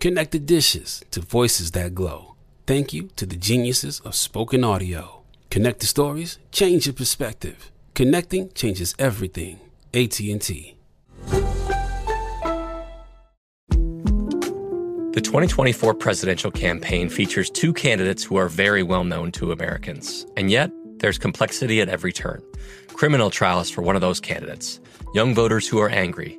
Connect the dishes to voices that glow. Thank you to the geniuses of spoken audio. Connect the stories, change your perspective. Connecting changes everything. AT&T. The 2024 presidential campaign features two candidates who are very well known to Americans. And yet, there's complexity at every turn. Criminal trials for one of those candidates, young voters who are angry.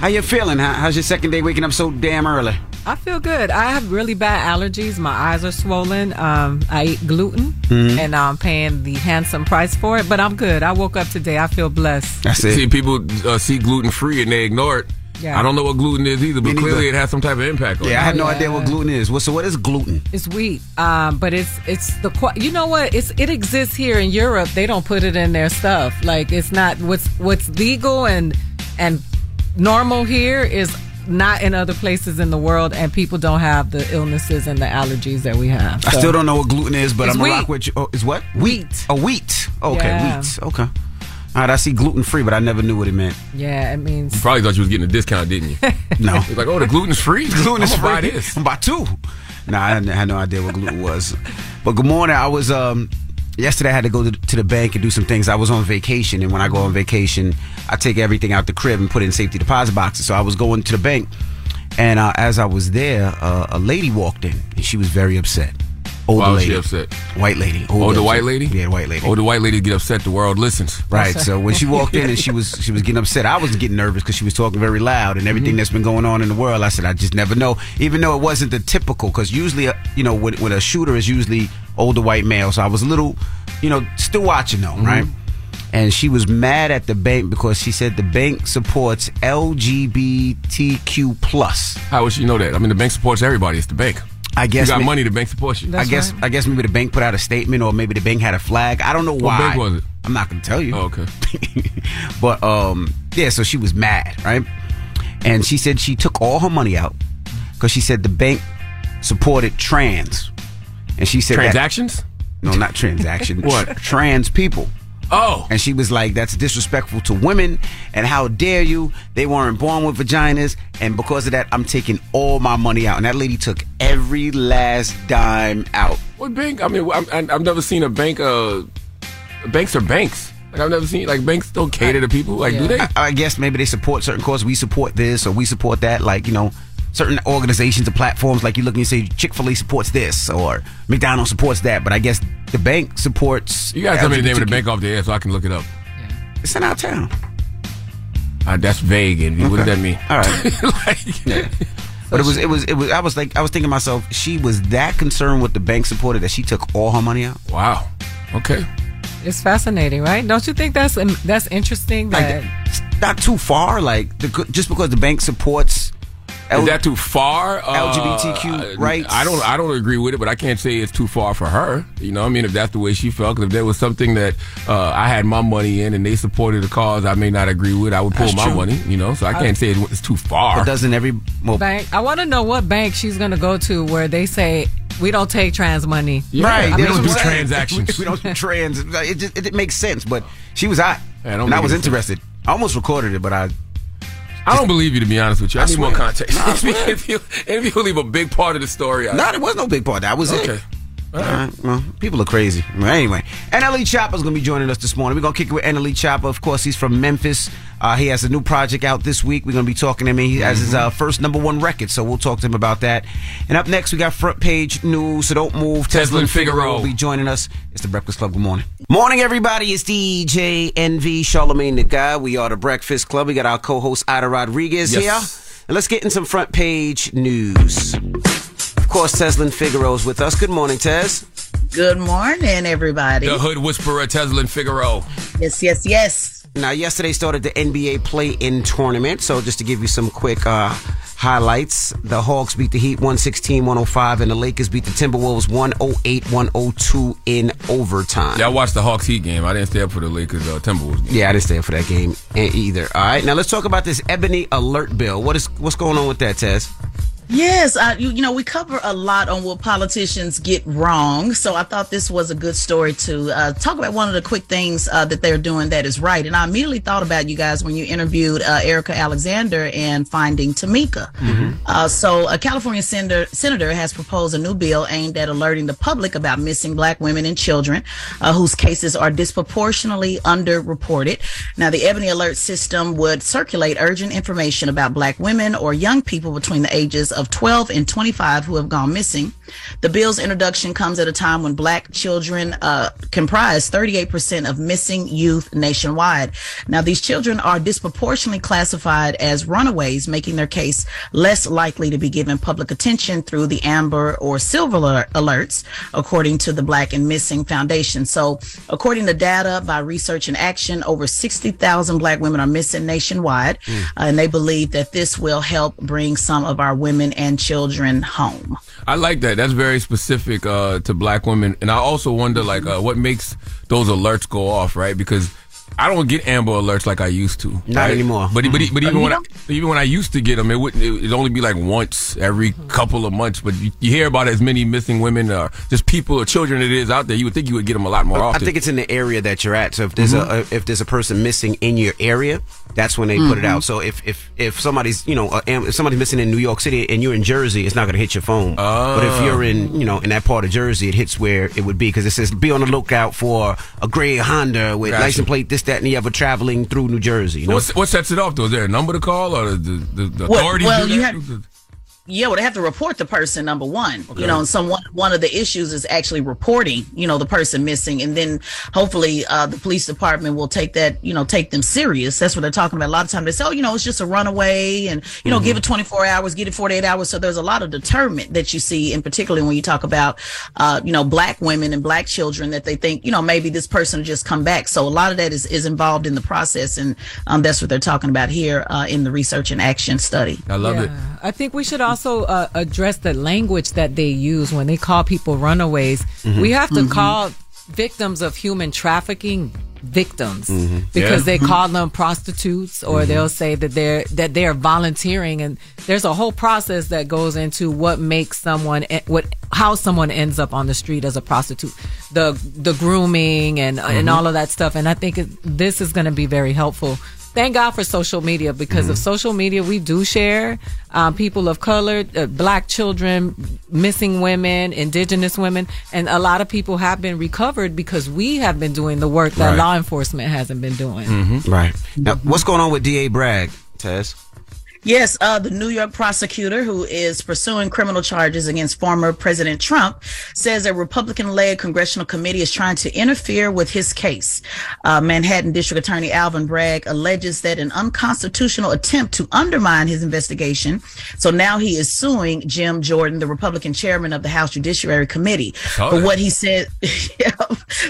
How you feeling? How, how's your second day waking up so damn early? I feel good. I have really bad allergies. My eyes are swollen. Um, I eat gluten, Mm-hmm. and I'm paying the handsome price for it. But I'm good. I woke up today. I feel blessed. That's See, people uh, see gluten free and they ignore it. Yeah. I don't know what gluten is either, but clearly it has some type of impact on Yeah, I you. have no Yeah. idea what gluten is. What, so what is gluten? It's wheat, um, but it's it's the you know what it's it exists here in Europe. They don't put it in their stuff. Like it's not what's what's legal and and normal here is not in other places in the world, and people don't have the illnesses and the allergies that we have. I still don't know what gluten is, but It's I'm gonna wheat. rock with you. Oh, is what? Wheat. Oh, wheat. Okay, Yeah. wheat. Okay. All right, I see gluten free, but I never knew what it meant. Yeah, it means Probably thought you was getting a discount, didn't you? No. It's like, oh, the gluten's free. gluten is I'm gonna free. Buy this. I'm about two. Nah, I had, I had no idea what gluten was. But good morning. I was um yesterday. I had to go to, the bank and do some things. I was on vacation, and when I go on vacation, I take everything out the crib and put it in safety deposit boxes. So I was going to the bank, and uh, as I was there, uh, a lady walked in, and she was very upset. Older Why was lady, she upset? White lady. Oh, older the white lady? Yeah, white lady. Oh, the white lady get upset. The world listens. Right. So when she walked in and she was she was getting upset, I was getting nervous because she was talking very loud and everything that's been going on in the world. I said I just never know, even though it wasn't the typical. Because usually, uh, you know, when, when a shooter is usually older white male, so I was a little, you know, still watching though, right? And she was mad at the bank because she said the bank supports LGBTQ plus. How would she know that? I mean, the bank supports everybody. It's the bank. I You guess got ma- money, the bank supports you. I That's guess right. I guess maybe the bank put out a statement or maybe the bank had a flag. I don't know why. What bank was it? I'm not gonna tell you. Oh, okay. but um, yeah. So she was mad, right? And she said she took all her money out because she said the bank supported trans, and she said that- Transactions? no, not transaction. What? Trans people. Oh. And she was like, that's disrespectful to women. And how dare you? They weren't born with vaginas. And because of that, I'm taking all my money out. And that lady took every last dime out. What bank? I mean, I'm, I've never seen a bank. Uh, banks are banks. Like I've never seen like banks don't cater to people. Like, do they? I, I guess maybe they support certain causes. We support this or we support that. Like, you know, certain organizations and platforms. Like you look and you say Chick fil A supports this or McDonald's supports that. But I guess the bank supports. You gotta tell me the name of the bank off the air so I can look it up. It's in our town. Uh, that's vague. And what does that mean? All right. like, But it was, it was, it was. I was like, I was thinking to myself, she was that concerned with the bank supported that she took all her money out. wow. Okay. It's fascinating, right? Don't you think that's um, that's interesting? That it's not too far. Like, the, just because the bank supports. Is that too far? Uh, LGBTQ rights? I don't. I don't agree with it, but I can't say it's too far for her. You know, what I mean, if that's the way she felt, 'cause if there was something that uh, I had my money in and they supported a cause I may not agree with, I would pull That's my true. money. You know, so I can't say it- it's too far. But doesn't every well, bank. I want to know what bank she's going to go to where they say we don't take trans money. Yeah, right? we don't do what transactions. We don't do trans. It just it, makes sense. But she was hot, Yeah, and I was any sense. interested. I almost recorded it, but I I don't believe you to be honest with you. I, I need more context. Swear. if, you, if you leave a big part of the story out. no, there was no big part. That was okay. it. Right. Well, people are crazy. Anyway, NLE Choppa's going to be joining us this morning. We're going to kick it with NLE Choppa. Of course, he's from Memphis. Uh, he has a new project out this week. We're going to be talking to him. He has his uh, first number one record, so we'll talk to him about that. And up next, we got front page news, so don't move. Tezlyn Figaro will be joining us. It's the Breakfast Club. Good morning. Morning, everybody. It's DJ Envy Charlamagne Tha God. We are the Breakfast Club. We got our co-host Aida Rodriguez Yes. here. And let's get in some front page news. Of course, Tezlyn Figaro is with us. Good morning, Tez. Good morning, everybody. The Hood Whisperer, Tezlyn Figaro. Yes, yes, yes. Now, yesterday started the NBA play-in tournament. So, just to give you some quick uh, highlights, the Hawks beat the Heat 116-105, and the Lakers beat the Timberwolves 108-102 in overtime. Yeah, I watched the Hawks Heat game. I didn't stay up for the Lakers uh, Timberwolves game. Yeah, I didn't stay up for that game e- either. All right, now let's talk about this Ebony Alert bill. What is what's going on with that, Tez? Yes, uh, you, you know, we cover a lot on what politicians get wrong. So I thought this was a good story to uh, talk about one of the quick things uh, that they're doing that is right. And I immediately thought about you guys when you interviewed uh, Erika Alexander and Finding Tamika. Uh, so a California senator, senator has proposed a new bill aimed at alerting the public about missing black women and children uh, whose cases are disproportionately underreported. Now, the Ebony Alert system would circulate urgent information about black women or young people between the ages of 12 and 25 who have gone missing. The bill's introduction comes at a time when black children uh, comprise 38% of missing youth nationwide. Now, these children are disproportionately classified as runaways, making their case less likely to be given public attention through the Amber or Silver alerts, according to the Black and Missing Foundation. So, according to data by Research and Action, over 60,000 black women are missing nationwide, uh, and they believe that this will help bring some of our women and children home. I like that. That's very specific uh, to black women, and I also wonder like uh, what makes those alerts go off, right? Because I don't get Amber alerts like I used to. Not right? anymore. But but, but even when I, even when I used to get them, it wouldn't. It, would only be like once every couple of months. But you, you hear about as many missing women or just people or children it is out there. You would think you would get them a lot more I often. I think it's in the area that you're at. So if there's Mm-hmm. a if there's a person missing in your area, that's when they put it out. So if if if somebody's you know uh, if somebody's missing in New York City and you're in Jersey, it's not going to hit your phone. But if you're in you know in that part of Jersey, it hits where it would be because it says be on the lookout for a gray Honda with Gotcha. license plate this that and the other traveling through New Jersey. You know? What's, what sets it off though? Is there a number to call or the the, the Well- authorities? well, do you that? have- Yeah, well, they have to report the person number one. You know, and some one, one of the issues is actually reporting, you know, the person missing, and then hopefully uh, the police department will take that, you know, take them serious. That's what they're talking about. A lot of times they say, oh, you know, it's just a runaway, and you know, give it 24 hours, get it 48 hours. So there's a lot of determent that you see, and particularly when you talk about, uh, you know, black women and black children that they think, you know, maybe this person will just come back. So a lot of that is is involved in the process, and um, that's what they're talking about here uh, in the research and action study. I love it. I think we should also uh, address the language that they use when they call people runaways. We have to call victims of human trafficking victims Mm-hmm. because they call them prostitutes or they'll say that they're that they're volunteering. And there's a whole process that goes into what makes someone e- what how someone ends up on the street as a prostitute. The the grooming and Mm-hmm. and all of that stuff. And I think it, this is going to be very helpful thank God for social media because Mm-hmm. of social media we do share um, people of color uh, black children missing women indigenous women and a lot of people have been recovered because we have been doing the work that Right. law enforcement hasn't been doing Right. Now, what's going on with DA Bragg, Tez? Yes, uh, the New York prosecutor who is pursuing criminal charges against former President Trump says a Republican led congressional committee is trying to interfere with his case. Uh, Manhattan District Attorney Alvin Bragg alleges that an unconstitutional attempt to undermine his investigation. So now he is suing Jim Jordan, the Republican chairman of the House Judiciary Committee, for what he said. Yeah.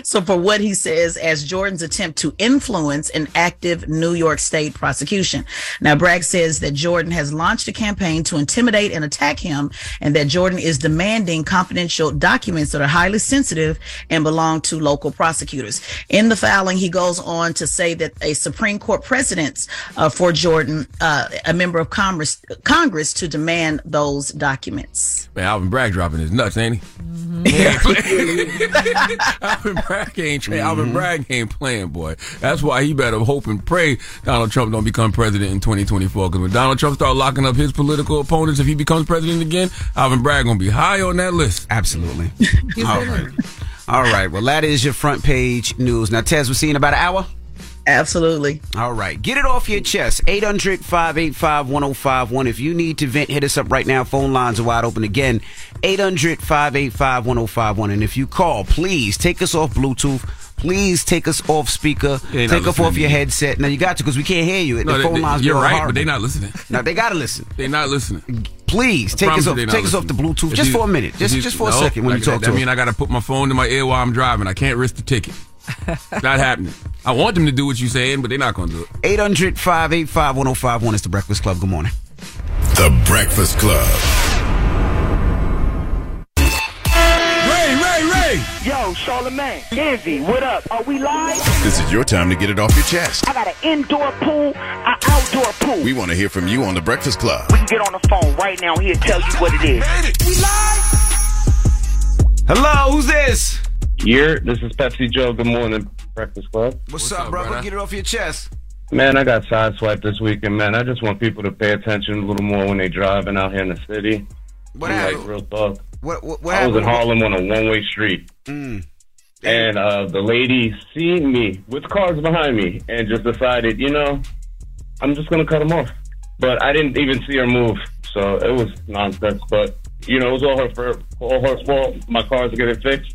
So for what he says as Jordan's attempt to influence an active New York State prosecution. Now, Bragg says that Jordan has launched a campaign to intimidate and attack him, and that Jordan is demanding confidential documents that are highly sensitive and belong to local prosecutors. In the filing, he goes on to say that a Supreme Court precedent uh, for Jordan, uh, a member of Congress, Congress, to demand those documents. Man, Alvin Bragg dropping his nuts, ain't he? Alvin Bragg ain't tra- Alvin mm-hmm. Bragg ain't playing, boy. That's why he better hope and pray Donald Trump don't become president in 2024. Because when Donald Trump start locking up his political opponents, if he becomes president again, Alvin Bragg gonna be high on that list. Absolutely. All right. All right. Well, that is your front page news. Now, Tez, we'll see you in about an hour. Absolutely. All right. Get it off your chest. 800 585 1051. If you need to vent, hit us up right now. Phone lines are wide open again. 800 585 1051. And if you call, please take us off Bluetooth. Please take us off speaker. Take us off your you. headset. Now, you got to because we can't hear you. The No, they- phone they- lines you're are right, horrible. but they not listening. Now, they got to listen. they're not listening. Please take us off. they not Take us off the. Bluetooth If just you- for a minute. Just you- just for a second when like you talk that, to I mean. I got to put my phone in my ear while I'm driving. I can't risk the ticket. not happening. I want them to do what you're saying, but they're not gonna do it. 800 585 1051 is the Breakfast Club. Good morning. The Breakfast Club. Ray, Ray, Ray. Yo, Charlamagne, Envy, what up? Are we live? This is your time to get it off your chest. I got an indoor pool, an outdoor pool. We want to hear from you on The Breakfast Club. We can get on the phone right now. He'll tell you what it is. We live. Hello, who's this? Year, this is Pepsi Joe. Good morning, Breakfast Club. What's, What's up, brother? brother? Get it off your chest. Man, I got sideswiped this weekend, man. I just want people to pay attention a little more when they driving out here in the city. What happened? Like, real talk. What, what, what I was in? Harlem on a one-way street. Mm. And uh, the lady seen me with cars behind me and just decided, you know, I'm just going to cut them off. But I didn't even see her move. So it was nonsense. But, you know, it was all her, all her fault. My car's getting fixed.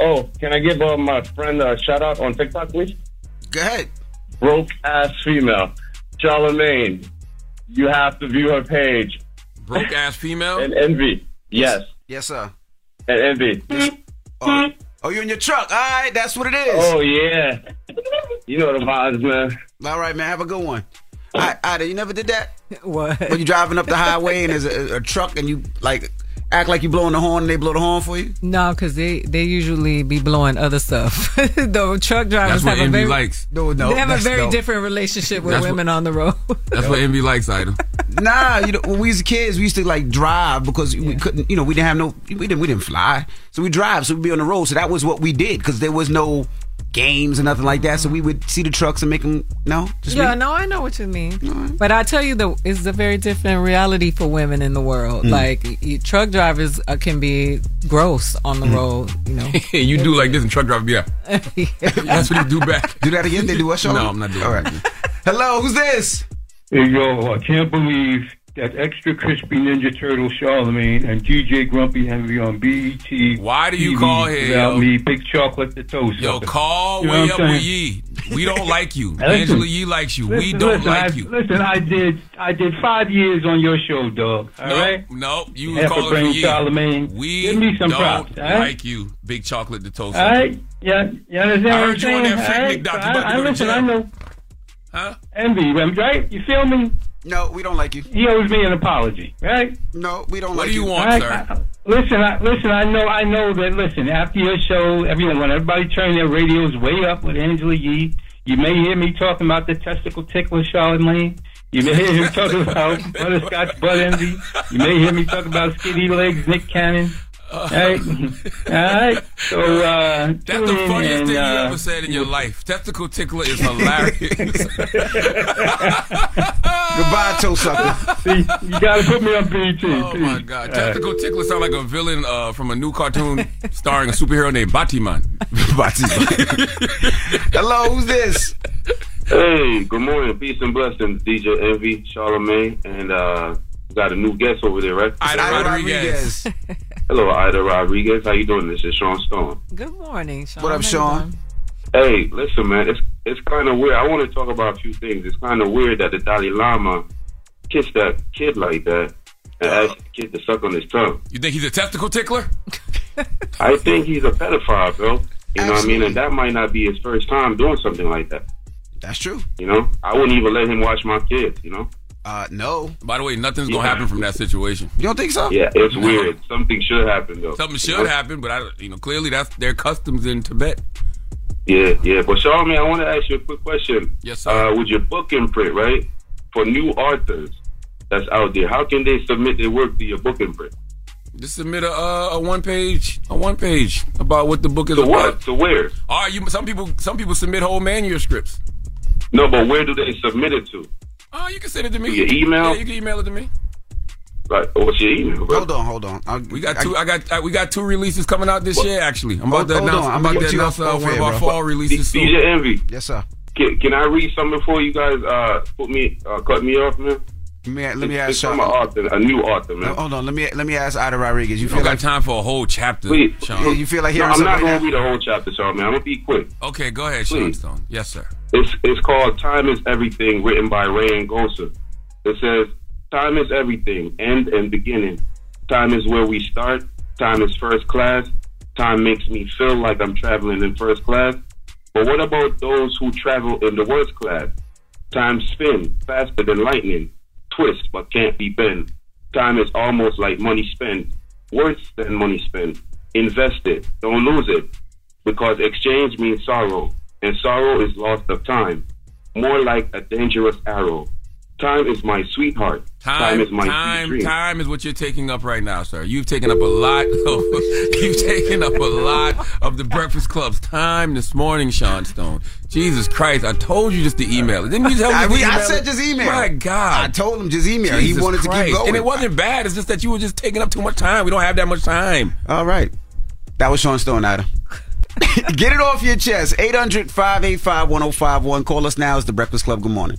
Oh, can I give uh, my friend a shout out on TikTok, please? Go ahead. broke ass female. Charlamagne, you have to view her page. Broke ass female. And envy. Yes. Yes, sir. And envy. Oh, oh, you're in your truck. All right, that's what it is. Oh yeah. You know the vibes, man. All right, man. Have a good one. I, Aida, you never did that? what When you driving up the highway and there's a, a truck and you like act like you blowing the horn and they blow the horn for you? no because they they usually be blowing other stuff the truck drivers That's what have a very likes. No, no. they have a very no. different relationship with That's what- women on the road That's what Envy likes, Aida. Nah, you know, when we was kids, we used to like drive because we couldn't, you know, we didn't have no, we didn't, we didn't fly, so we drive, so we'd be on the road. So that was what we did because there was no games and nothing like that. So we would see the trucks and make them. No, just Yeah, me? no, I know what you mean. But I tell you, the it's a very different reality for women in the world. Mm. Like y- truck drivers uh, can be gross on Mm. the road. You know, you do like this and truck driver, yeah. That's what you do back. Do that again? They do what? show? No, I'm not doing All that. right. Hello, who's this? Hey, yo, I can't believe that extra crispy Ninja Turtle Charlamagne and DJ Grumpy me on BET. Why do you TV call here, Without yo? me, big chocolate the toast. Yo, sucker. call You know way up with? Yee. We don't like you. Listen. Angela Yee likes you. we don't listen, like I, you. Listen, I did I did five years on your show, dog. All no, right. no, you Half a calling brain Yee. Charlamagne. We Give me some don't props, right? like you, Big Chocolate the Toast. All right. Yeah, you understand I what I'm heard you on that right? doc. You I, I listen. I know. Huh? Envy, right? You feel me? No, we don't like you. He owes me an apology, right? No, we don't What like you. What do you you. want, All right, sir? I- Listen, I, listen. I know, I know that. Listen, after your show, everyone, when everybody turn their radios way up with Angela Yee, you may hear me talking about the testicle tickler, Charlotte Lane. You may hear me talking about butterscotch butt envy. You may hear me talk about skinny legs, Nick Cannon. All right, all right. So uh, That's the funniest and, thing you uh, ever said in your life. Testicle tickler is hilarious. Goodbye, toe sucker. See, you got to put me on BT. Oh my God! Testicle tickler sound like a villain uh, from a new cartoon starring a superhero named Batiman. Batiman. Hello, who's this? Hey, good morning. Peace and blessings, DJ Envy, Charlamagne, and uh, got a new guest over there, right? Aida Rodriguez. Hello, Aida Rodriguez. How you doing? This is Sean Stone. Good morning, Sean. What up, How Sean? Hey, listen, man. It's it's kind of weird. I want to talk about a few things. It's kind of weird that the Dalai Lama kissed that kid like that and uh, asked the kid to suck on his tongue. You think he's a testicle tickler? I think he's a pedophile, bro. You know what I mean? And that might not be his first time doing something like that. That's true. You know, I wouldn't even let him watch my kids. You know. Uh, no. By the way, nothing's gonna happen from that situation. You don't think so? Yeah, it's weird. Something should happen though. Something should know? happen, but I, you know, clearly that's their customs in Tibet. Yeah, yeah. But Charlamagne, I want to ask you a quick question. Yes, sir. Uh, with your book imprint, right? For new authors that's out there, how can they submit their work to your book imprint? Just submit a, uh, a one page, a one page about what the book is To about. what? To where? All right, you. Some people, some people submit whole manuscripts. No, but where do they submit it to? Oh, you can send it to me. Your email? Yeah, you can email it to me. Right. What's your email? Bro? Hold on, hold on. I, We got two. I, got. Uh, we got two releases coming out this year. Actually, I'm about Hold- to announce. on, I'm I'm about gonna to get you announce uh, one of our bro. fall releases soon. DJ Envy. Yes, sir. Can, can I read something before you guys uh, put me uh, cut me off, man? Let me, let me It's- ask it's from Sean. an author, a new author, man. Hold on. Let me let me ask Aida Rodriguez. You You don't feel got like time for a whole chapter, Please. Sean. Yeah, you feel like No, I'm not going right to read a whole chapter, Charlamagne. I'm going to be quick. Okay, go ahead, Sean Please. Stone. Yes, sir. It's it's called Time is Everything, written by Ray Ngosa. It says, Time is everything, end and beginning. Time is where we start. Time is first class. Time makes me feel like I'm traveling in first class. But what about those who travel in the worst class? Time spins faster than lightning, twists but can't be bent. Time is almost like money spent, worse than money spent. Invest it, don't lose it, because exchange means sorrow, and sorrow is loss of time, more like a dangerous arrow. Time is my sweetheart. Time, is my time, dream. time is what you're taking up right now, sir. You've taken up a lot. Of, you've taken up a lot of the Breakfast Club's time this morning, Sean Stone. Jesus Christ! I told you just to email it. Didn't you tell me? I, to we, I email said it? just email. My God! I told him just email. he Jesus wanted to keep going. and it wasn't bad. It's just that you were just taking up too much time. We don't have that much time. All right. That was Sean Stone, Adam. Get it off your chest. 800 585 1051. Call us now. It's The Breakfast Club. Good morning.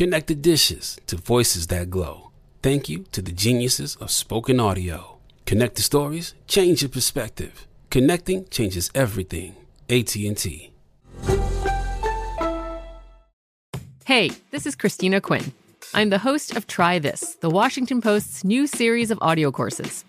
Connect the dishes to voices that glow. Thank you to the geniuses of spoken audio. Connect the stories, change your perspective. Connecting changes everything. AT&T. Hey, this is Christina Quinn. I'm the host of Try This, the Washington Post's new series of audio courses.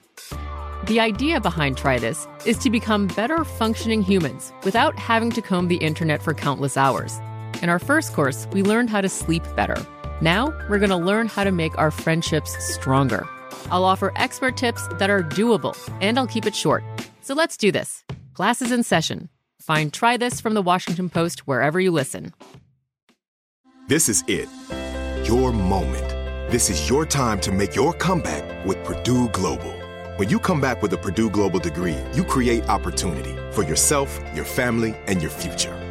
The idea behind Try This is to become better functioning humans without having to comb the internet for countless hours. In our first course, we learned how to sleep better. Now, we're going to learn how to make our friendships stronger. I'll offer expert tips that are doable, and I'll keep it short. So let's do this. Class is in session. Find Try This from the Washington Post wherever you listen. This is it. Your moment. This is your time to make your comeback with Purdue Global. When you come back with a Purdue Global degree, you create opportunity for yourself, your family, and your future.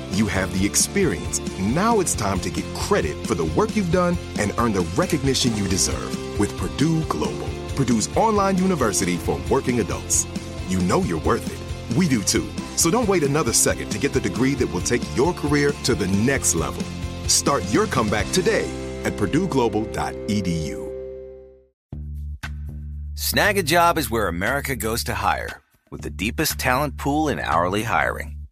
you have the experience. Now it's time to get credit for the work you've done and earn the recognition you deserve with Purdue Global, Purdue's online university for working adults. You know you're worth it. We do too. So don't wait another second to get the degree that will take your career to the next level. Start your comeback today at purdueglobal.edu. Snagajob is where America goes to hire, with the deepest talent pool in hourly hiring.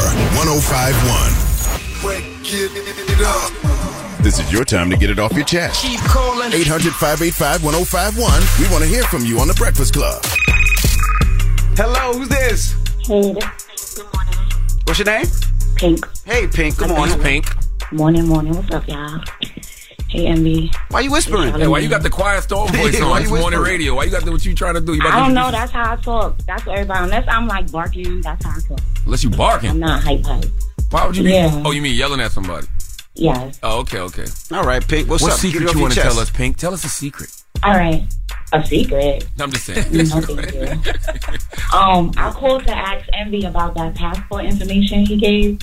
Power 1051. This is your time to get it off your chest. Keep calling. 800 585 1051. We want to hear from you on The Breakfast Club. Hello, who's this? Hey, good morning. What's your name? Pink. Hey, Pink. Good morning, Pink. Morning, morning. What's up, y'all? Hey, Envy. Why you whispering? Hey, why you got the quiet storm voice Yeah, why on? you It's morning radio. Why you got the, what you trying to do? You about I to don't do- know. That's how I talk. That's what everybody. Unless I'm like barking, that's how I talk. Unless you barking. I'm not hype hype. Why would you be? Yeah. Oh, you mean yelling at somebody? Yes. Oh, okay, okay. All right, Pink. What's what up? Get it secret off you your want to tell us, Pink? Tell us a secret. All right. A secret. I'm just saying. No, thank you. Um, I called to ask Envy about that passport information he gave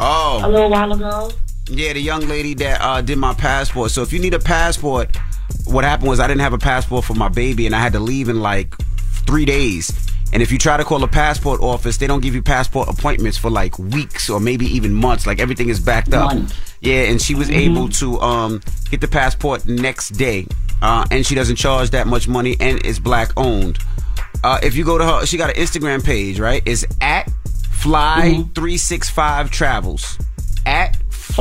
Oh. a little while ago. Yeah, the young lady that uh, did my passport. So if you need a passport, what happened was I didn't have a passport for my baby, and I had to leave in like three days. And if you try to call a passport office, they don't give you passport appointments for like weeks or maybe even months. Like everything is backed up. Months. Yeah, and she was able to um, get the passport next day, uh, and she doesn't charge that much money, and it's black owned. Uh, if you go to her, she got an Instagram page, right? It's at fly three six five travels. At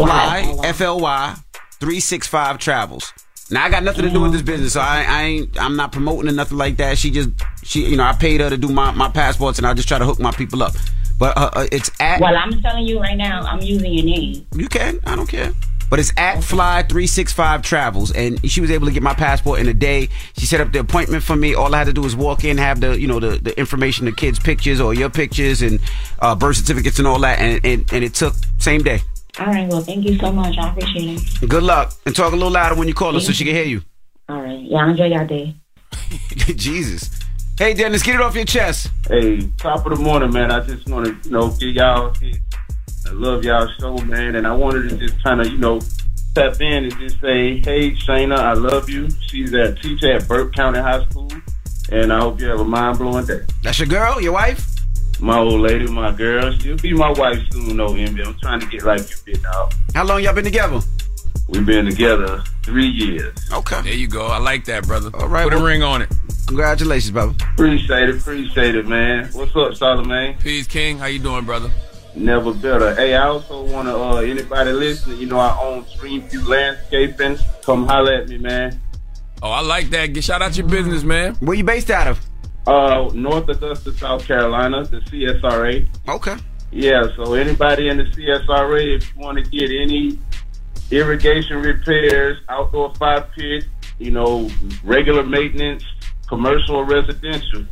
fly f l y three six five travels. Now I got nothing to do with this business, so I, I ain't. I'm not promoting or nothing like that. She just, she, you know, I paid her to do my, my passports, and I just try to hook my people up. But uh, uh, it's at. Well, I'm telling you right now, I'm using your name. You can. I don't care. But it's at Fly365 Travels. And she was able to get my passport in a day. She set up the appointment for me. All I had to do was walk in, have the, you know, the, the information, the kids' pictures or your pictures and uh, birth certificates and all that. And, and, and it took same day. All right. Well, thank you so much. I appreciate it. Good luck. And talk a little louder when you call her so she can hear you. All right. Y'all enjoy your day. Jesus. Hey, Dennis, get it off your chest. Hey, top of the morning, man. I just want to, you know, give y'all. I love y'all show, man, and I wanted to just kind of, you know, step in and just say, hey, Shayna, I love you. She's a teacher at Burke County High School, and I hope you have a mind blowing day. That's your girl, your wife? My old lady, my girl. She'll be my wife soon, though, Envy. I'm trying to get like you bit out. How long y'all been together? We've been together three years. Okay. There you go. I like that, brother. All right. Put a ring on it. Congratulations, brother. Appreciate it, appreciate it, man. What's up, Charlamagne? Peace, King. How you doing, brother? Never better. Hey, I also want to, uh, anybody listening, you know, I own Streamview Landscaping. Come holler at me, man. Oh, I like that. Get shout out your business, man. Where you based out of? Uh, North Augusta, South Carolina, the CSRA. Okay. Yeah, so anybody in the CSRA, if you want to get any irrigation repairs, outdoor fire pit, you know, regular maintenance, commercial or residential,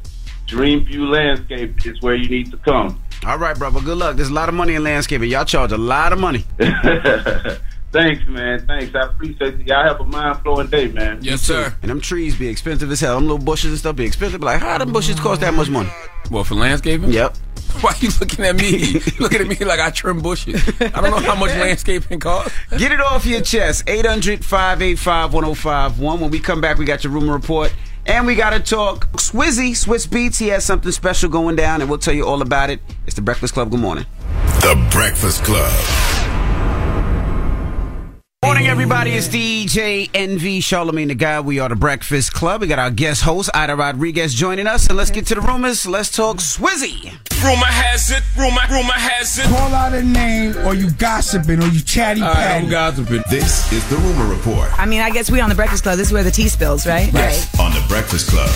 Dream View Landscape is where you need to come. All right, brother. Good luck. There's a lot of money in landscaping. Y'all charge a lot of money. Thanks, man. Thanks. I appreciate it. Y'all have a mind blowing day, man. Yes, sir. And them trees be expensive as hell. Them little bushes and stuff be expensive. Like, how them bushes cost that much money? Well, for landscaping? Yep. Why are you looking at me? looking at me like I trim bushes. I don't know how much landscaping costs. Get it off your chest. 800 585 1051. When we come back, we got your rumor report. And we got to talk Swizzy, Swizz Beatz. He has something special going down, and we'll tell you all about it. It's the Breakfast Club. Good morning. The Breakfast Club. Morning, everybody. It's DJ Envy Charlamagne Tha God. We are the Breakfast Club. We got our guest host, Aida Rodriguez, joining us. And let's get to the rumors. Let's talk Swizzy. Rumor has it, rumor, rumor has it. Call out a name, or you gossiping, or you chatty patty. gossiping. This is the Rumor Report I mean, I guess we on the Breakfast Club. This is where the tea spills, right? right? on the Breakfast Club.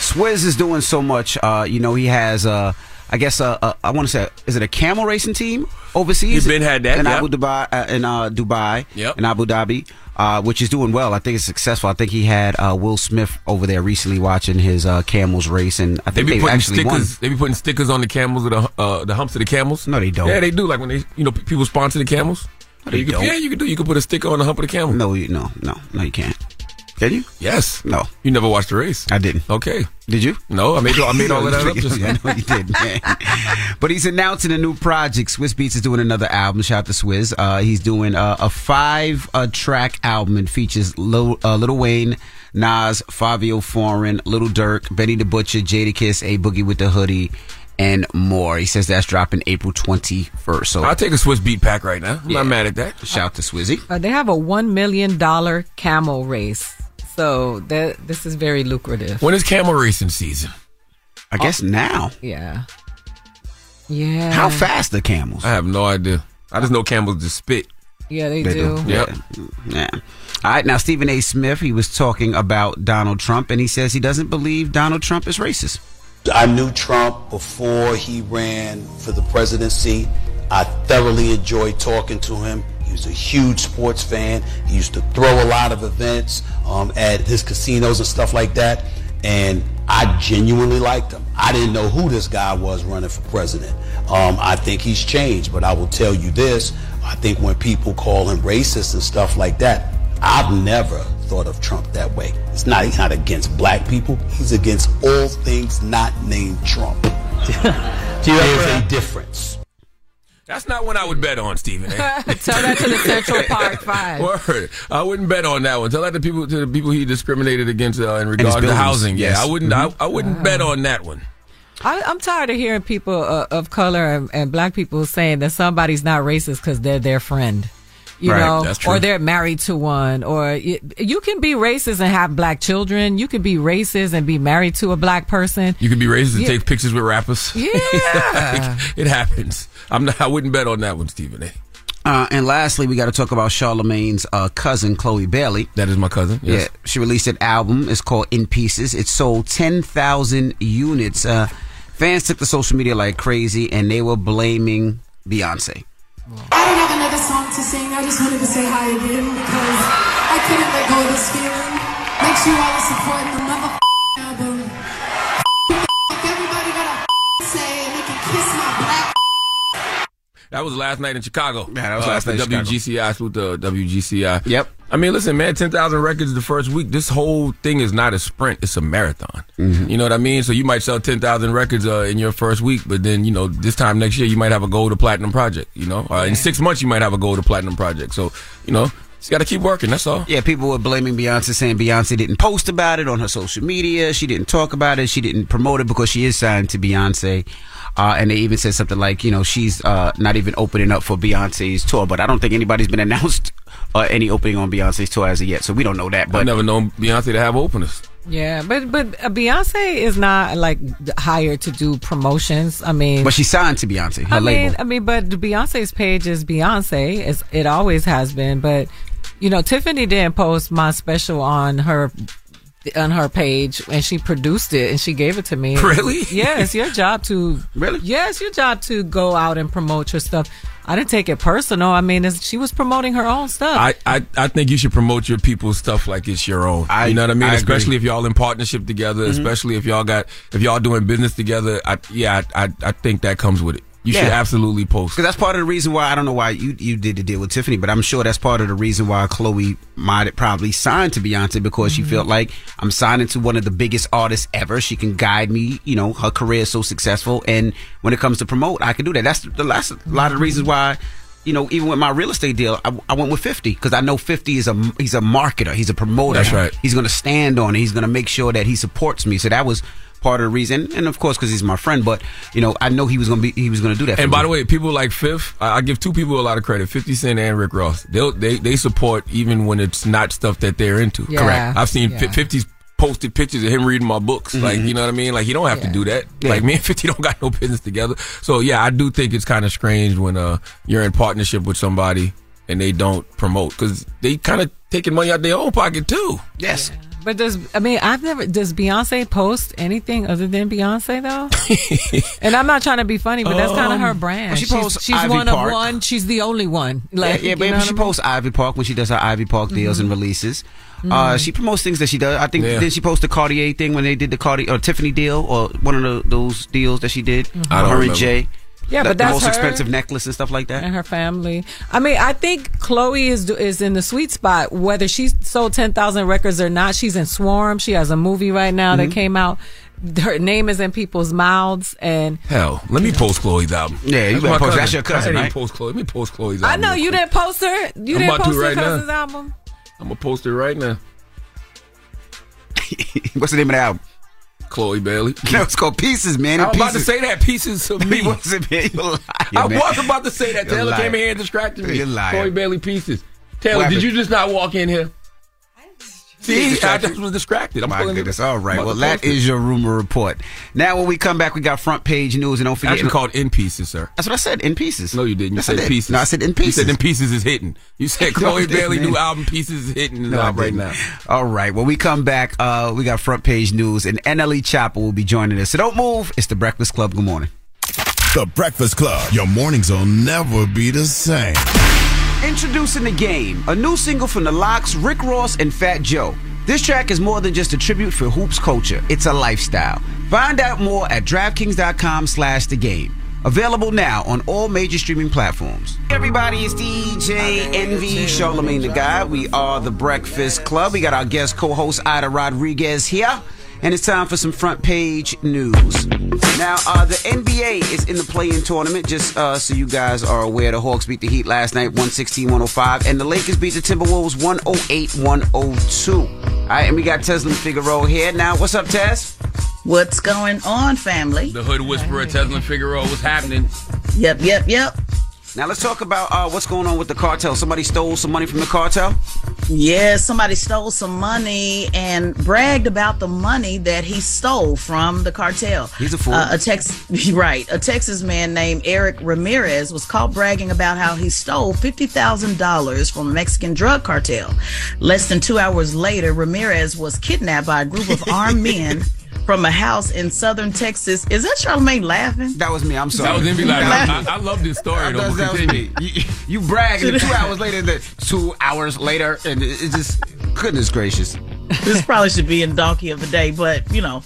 Swizz is doing so much. Uh, you know, he has, uh, I guess, uh, uh, I want to say, is it a camel racing team overseas? He's been had that, in yep. Abu Dhabi, uh, in uh, Dubai, Yep. in Abu Dhabi, uh, which is doing well. I think it's successful. I think he had uh, Will Smith over there recently watching his uh, camels race, and I They think be they, putting actually stickers. won. They be putting stickers on the camels, of the uh, the humps of the camels. No, they don't. Yeah, they do. Like when they, you know, people sponsor the camels. they you can. Yeah, you can do. You can put a sticker on the hump of the camel. No, you, no, no, no, you can't. Can you? Yes. No, You never watched the race. I didn't. Okay. Did you? No, I made I made all of that up. Just I know you did, man. but he's announcing a new project. Swizz Beatz is doing another album. Shout out to Swizz. Uh, he's doing uh, a five uh, track album and features Lil, uh, Little Wayne, Nas, Fivio Foreign, Little Durk, Benny the Butcher, Jadakiss, A Boogie with the Hoodie, and more. He says that's dropping April 21st. So I'll take a Swiss beat pack right now. I'm not mad at that. shout out to Swizzy. Uh, they have a one million dollar camel race, so that this is very lucrative. When is camel racing season? I guess now. Yeah, yeah. How fast are camels? I have no idea. I just know camels just spit. Yeah, they, They do. do. Yep. Yeah. All right. Now, Stephen A. Smith, he was talking about Donald Trump, and he says he doesn't believe Donald Trump is racist. I knew Trump before he ran for the presidency. I thoroughly enjoyed talking to him. He was a huge sports fan. He used to throw a lot of events um, at his casinos and stuff like that. And I genuinely liked him. I didn't know who this guy was running for president. Um, I think he's changed, but I will tell you this. I think when people call him racist and stuff like that, I've never thought of Trump that way. It's not he's not against black people. He's against all things not named Trump. There's a difference. That's not one I would bet on, Stephen. A. Tell that to the Central Park Five. Word. I wouldn't bet on that one. Tell that to people to the people he discriminated against uh, in regards to buildings, housing. yes. Yeah, I wouldn't. I, I wouldn't bet on that one. I, I'm tired of hearing people uh, of color and, and black people saying that somebody's not racist because they're their friend. You Right, know, that's true. or they're married to one, or you, you can be racist and have black children. You can be racist and be married to a black person. You could be racist and take pictures with rappers. Yeah. Like, it happens. I'm not. I wouldn't bet on that one, Stephen A. Uh, and lastly, we got to talk about Charlamagne's uh, cousin, Chloe Bailey. That is my cousin. Yes. Yeah, she released an album. It's called In Pieces. It sold 10,000 units. Uh, fans took to social media like crazy, and they were blaming Beyonce. I sing. I just wanted to say hi again because I couldn't let go of this feeling. Make sure y'all are supporting the mother album. Everybody got a say and they can kiss my black. That was last night in Chicago. Yeah, that was Uh, last night in Chicago. WGCI. Salute to WGCI. Yep. I mean, listen, man, 10,000 records the first week. This whole thing is not a sprint, it's a marathon. Mm-hmm. You know what I mean? So you might sell 10,000 records uh, in your first week, but then, you know, this time next year, you might have a gold to platinum project, you know? Uh, in six months, you might have a gold to platinum project. So, you know, just got to keep working. That's all. Yeah, people were blaming Beyonce, saying Beyonce didn't post about it on her social media. She didn't talk about it. She didn't promote it because she is signed to Beyonce. Uh, and they even said something like, you know, she's uh, not even opening up for Beyonce's tour. But I don't think anybody's been announced uh, any opening on Beyonce's tour as of yet. So we don't know that. I've But never known Beyonce to have openers. Yeah, but but uh, Beyonce is not like hired to do promotions. I mean, but she's signed to Beyonce, her I label. mean, I mean, but Beyonce's page is Beyonce, as it always has been. But you know, Tiffany didn't post my special on her on her page, and she produced it and she gave it to me. Really? Yeah, it's your job to really. Yeah, it's your job to go out and promote your stuff. I didn't take it personal. I mean, it's, she was promoting her own stuff. I, I, I think you should promote your people's stuff like it's your own. I- you know what I mean? I especially agree. if y'all in partnership together, Mhm. especially if y'all got if y'all doing business together. I, yeah, I, I, I think that comes with it. You should absolutely post. Because that's part of the reason why I don't know why you you did the deal with Tiffany, but I'm sure that's part of the reason why Chloe might have probably signed to Beyonce because she felt like I'm signing to one of the biggest artists ever. She can guide me. You know, her career is so successful, and when it comes to promote, I can do that. That's the last a lot of the reasons why. You know, even with my real estate deal, I, I went with 50 because I know 50 is a he's a marketer, he's a promoter. That's right. He's going to stand on it. He's going to make sure that he supports me. So that was part of the reason, and of course because he's my friend. But you know, I know he was going to be he was going to do that. And for by me. the way, people like Fifth, I I give two people a lot of credit: Fifty Cent and Rick Ross. They they they support even when it's not stuff that they're into. Yeah. Correct. I've seen Yeah. 50's posted pictures of him reading my books. Like Mhm. you know what I mean? Like you don't have to do that. Yeah. Like me and Fifty don't got no business together. So yeah, I do think it's kind of strange when uh you're in partnership with somebody and they don't promote because they kind of taking money out of their own pocket too. Yes. But does I mean I've never does Beyonce post anything other than Beyonce though? and I'm not trying to be funny, but that's kind of her Um, brand. well, she she's posts she's Ivy one Park. of one. She's the only one. Like yeah, yeah, you but know she what I posts Ivy Park when she does her Ivy Park deals and releases. Uh, Mhm. she promotes things that she does. I think Yeah. did she post the Cartier thing when they did the Cartier or Tiffany deal or one of the, those deals that she did? I don't her remember. and Jay. Yeah, the, but the that's most her. expensive necklace and stuff like that. and her family. I mean, I think Chloe is is in the sweet spot. Whether she's sold ten thousand records or not, she's in Swarm. She has a movie right now Mhm. that came out. Her name is in people's mouths, and Hell, let me post Chloe's album. Yeah, you That's better post- that's your cousin, I right? post Chloe. Let me post Chloe's album. I know you quick. didn't post her. You I'm didn't post her right now. cousin's album. I'm gonna post it right now. What's the name of the album? Chloe Bailey. No, it's called Pieces, man. I was about to say that pieces of me. wasn't, man. You a liar, I man. was about to say that. You're Taylor came in here and distracted me. You're liar. Chloe Bailey pieces. Taylor, did you just not walk in here? See, I just was distracted. I'm My pulling it- goodness. All right. Well, about to that post it. is your rumor report. Now, when we come back, we got front page news, and don't forget. Actually called in pieces, sir. That's what I said. In pieces. No, you didn't. You Yes, I said did. pieces. No, I said in pieces. You pieces. said in pieces is hitting. You said Chloe didn't, Bailey new album pieces is hitting No, I right didn't. now. All right. When we come back, uh, we got front page news, and NLE Choppa will be joining us. So don't move. It's the Breakfast Club. Good morning. The Breakfast Club. Your mornings will never be the same. Introducing the game, a new single from the LOX, Rick Ross, and Fat Joe. This track is more than just a tribute for hoops culture. It's a lifestyle. Find out more at DraftKings.com slash the game. Available now on all major streaming platforms. Everybody, it's DJ Envy, Charlamagne Tha God. We are the Breakfast Club. We got our guest co-host Aida Rodriguez here. And it's time for some front page news. Now, uh, the NBA is in the play-in tournament. Just uh, so you guys are aware, the Hawks beat the Heat last night, 116-105, and the Lakers beat the Timberwolves, 108-102. All right, and we got Tezlyn Figaro here. Now, what's up, Tess? What's going on, family? The Hood Whisperer, Tezlyn Figaro, what's happening? Yep, yep, yep. Now let's talk about uh, what's going on with the cartel. Somebody stole some money from the cartel. Yeah, somebody stole some money and bragged about the money that he stole from the cartel. He's a fool. Uh, a Tex, right? A Texas man named Eric Ramirez was caught bragging about how he stole fifty thousand dollars from a Mexican drug cartel. Less than two hours later, Ramirez was kidnapped by a group of armed men. From a house in southern Texas. Is that Charlamagne laughing? That was me. I'm sorry. That was Envy like, I, I, I love this story. though, That, that was continue. me. You, you brag, and two hours later, the two hours later, and it, it's just goodness gracious. This probably should be in donkey of the day, but you know,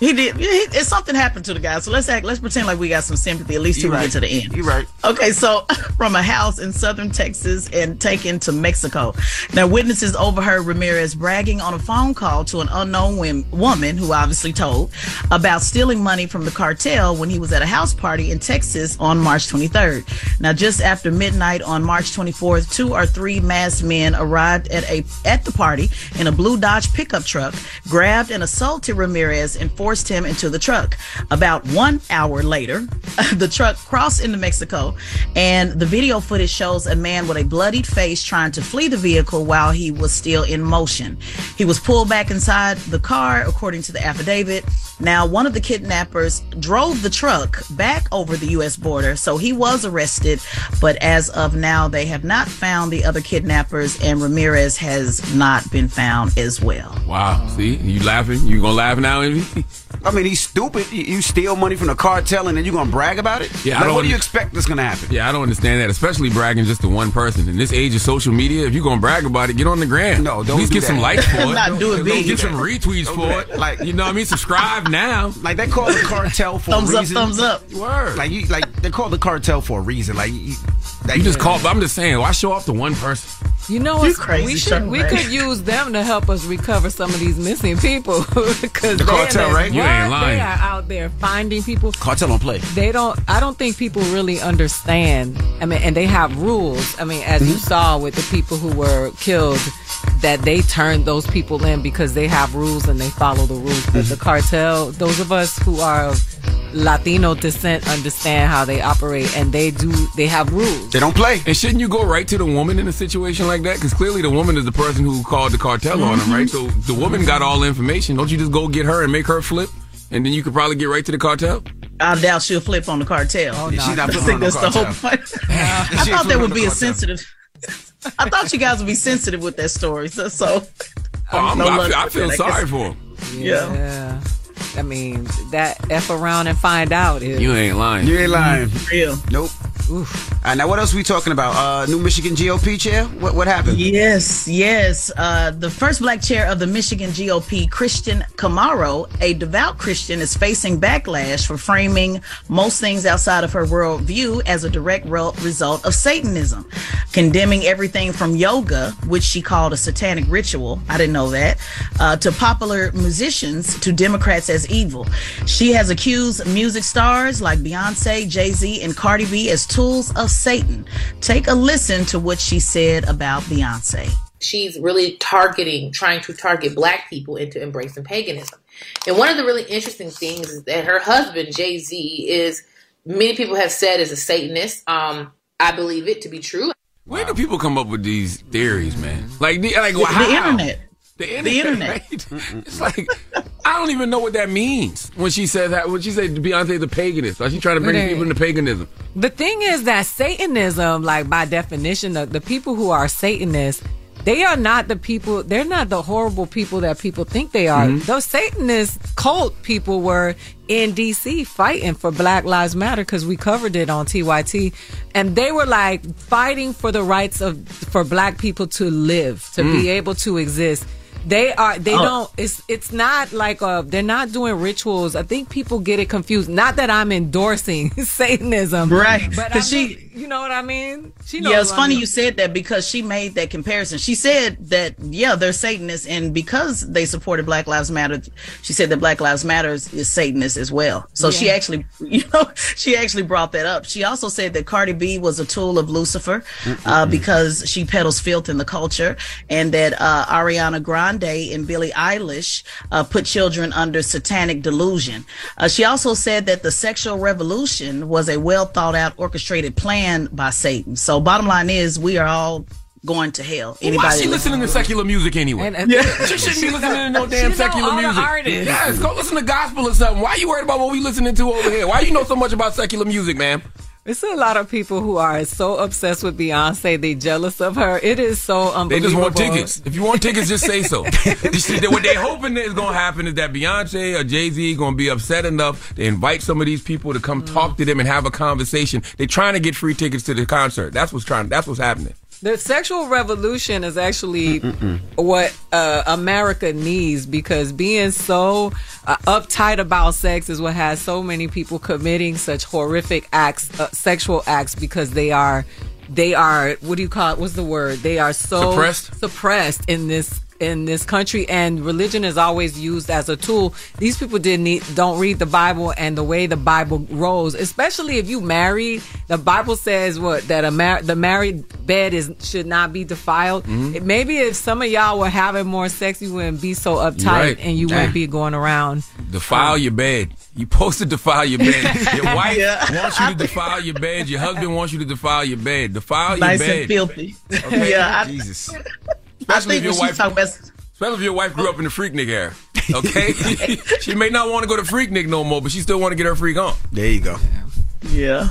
he did. He, it's something happened to the guy, so let's act. Let's pretend like we got some sympathy at least till You we right. get to the end. You're right. Okay, so from a house in southern Texas and taken to Mexico. Now, witnesses overheard Ramirez bragging on a phone call to an unknown wom- woman who obviously told about stealing money from the cartel when he was at a house party in Texas on March 23rd. Now, just after midnight on March 24th, two or three masked men arrived at a at the party in a blue Dodge pickup truck, grabbed and assaulted Ramirez and forced him into the truck. About one hour later, the truck crossed into Mexico, and the video footage shows a man with a bloodied face trying to flee the vehicle while he was still in motion. He was pulled back inside the car, according to the affidavit. Now, one of the kidnappers drove the truck back over the U.S. border, so he was arrested. But as of now, they have not found the other kidnappers, and Ramirez has not been found as well. Wow. See, you laughing? You gonna laugh now, Envy? I mean, he's stupid. You- You steal money from the cartel and then you're gonna brag about it? Yeah, I don't what do you expect that's gonna happen? Yeah, I don't understand that, especially bragging just to one person. In this age of social media, if you're gonna brag about it, get on the gram. No, don't At least do get some that. likes for it. Not do it At big. Get some retweets for Don't do it. Like you know what I mean? Subscribe now. Like they call the cartel for Thumbs a up, reason. thumbs up. Word. Like you, like they call the cartel for a reason. Like you, like, You just call. But I'm just saying. Why show off to one person? You know You what? crazy, We should we could use them to help us recover some of these missing people because The cartel, right? You ain't lying. They are out there finding people. Cartel don't play. They don't. I don't think people really understand. I mean, and they have rules. I mean, as you mm-hmm. saw with the people who were killed, that they turn those people in because they have rules and they follow the rules. But the mm-hmm. cartel, those of us who are of Latino descent, understand how they operate, and they do. They have rules. They don't play. And shouldn't you go right to the woman in a situation like that? Because clearly the woman is the person who called the cartel on them, right? Mm-hmm. So the woman got all the information. Don't you just go get her and make her flip, and then you could probably get right to the cartel? I doubt she'll flip on the cartel. Oh, no. She's not I flipping think on the that's the whole cartel. point. She I ain't thought that would be a cartel. sensitive. I thought you guys would be sensitive with that story. So, so Oh, I'm, no I, feel, I feel that, I sorry for him. Yeah. Yeah. I mean, that F around and find out is. You ain't lying. You ain't lying. Real. Nope. All right, now what else we talking about? Uh, New Michigan GOP chair. What what happened? Yes, yes. Uh, the first black chair of the Michigan GOP, Kristina Karamo, a devout Christian, is facing backlash for framing most things outside of her worldview as a direct result of Satanism, condemning everything from yoga, which she called a satanic ritual. I didn't know that, uh, to popular musicians, to Democrats as evil. She has accused music stars like Beyonce, Jay Z, and Cardi B as tools of Satan. Take a listen to what she said about Beyonce. she's really targeting, trying to target black people into embracing paganism. And one of the really interesting things is that her husband, Jay Z, is many people have said is a Satanist. Um, I believe it to be true. Where do people come up with these theories, man? Like, like The, how? the internet. The internet. The internet. right? It's like I don't even know what that means when she said that. When she said Beyonce's a paganist, like she trying to bring people into paganism. The thing is that Satanism, like by definition, the, the people who are Satanists, they are not the people, they're not the horrible people that people think they are. Mhm. Those Satanist cult people were in DC fighting for Black Lives Matter because we covered it on TYT. And they were like fighting for the rights of, for black people to live, to be Mm. able to exist. They are. They Oh. don't. It's. It's not like uh They're not doing rituals. I think people get it confused. Not that I'm endorsing Satanism, Right. But I'm- she- you know what I mean. She knows Yeah, it's what I funny mean. you said that because she made that comparison. She said that yeah, they're Satanists, and because they supported Black Lives Matter, she said that Black Lives Matters is Satanist as well. So she actually, you know, she actually brought that up. She also said that Cardi B was a tool of Lucifer uh, because she peddles filth in the culture, and that uh, Ariana Grande and Billie Eilish uh, put children under satanic delusion. Uh, she also said that the sexual revolution was a well thought out, orchestrated plan by Satan. So, bottom line is, we are all going to hell. Why is she listening to secular music anyway? And- and- yeah. She shouldn't be listening to no damn secular all the music. artists. Yes, go listen to gospel or something. Why are you worried about what we listening to over here? Why you know so much about secular music, man? It's a lot of people who are so obsessed with Beyonce. They jealous of her. It is so unbelievable. They just want tickets. If you want tickets, just say so. What they hoping is going to happen is that Beyonce or Jay Z going to be upset enough to invite some of these people to come talk to them and have a conversation. They're trying to get free tickets to the concert. That's what's trying. That's what's happening. The sexual revolution is actually what uh, America needs because being so uh, uptight about sex is what has so many people committing such horrific acts, uh, sexual acts, because they are, they are, what do you call it? What's the word? They are so Suppressed? suppressed in this in this country, and religion is always used as a tool. These people didn't need, don't read the Bible and the way the Bible rolls, especially if you marry. The Bible says what that a mar- the married bed is should not be defiled. Mm-hmm. It- maybe if some of y'all were having more sex, you wouldn't be so uptight Right. and you Damn. wouldn't be going around. Defile your bed. You supposed to defile your bed. Your wife Yeah. wants you to defile your bed. Your husband wants you to defile your bed. Defile nice your bed. Nice and filthy. Okay? yeah, I, Jesus. I Especially think if your when she wife, talk about especially if your wife grew up in the freak freaknik era. Okay, she may not want to go to freak freaknik no more, but she still want to get her freak on. There you go. yeah.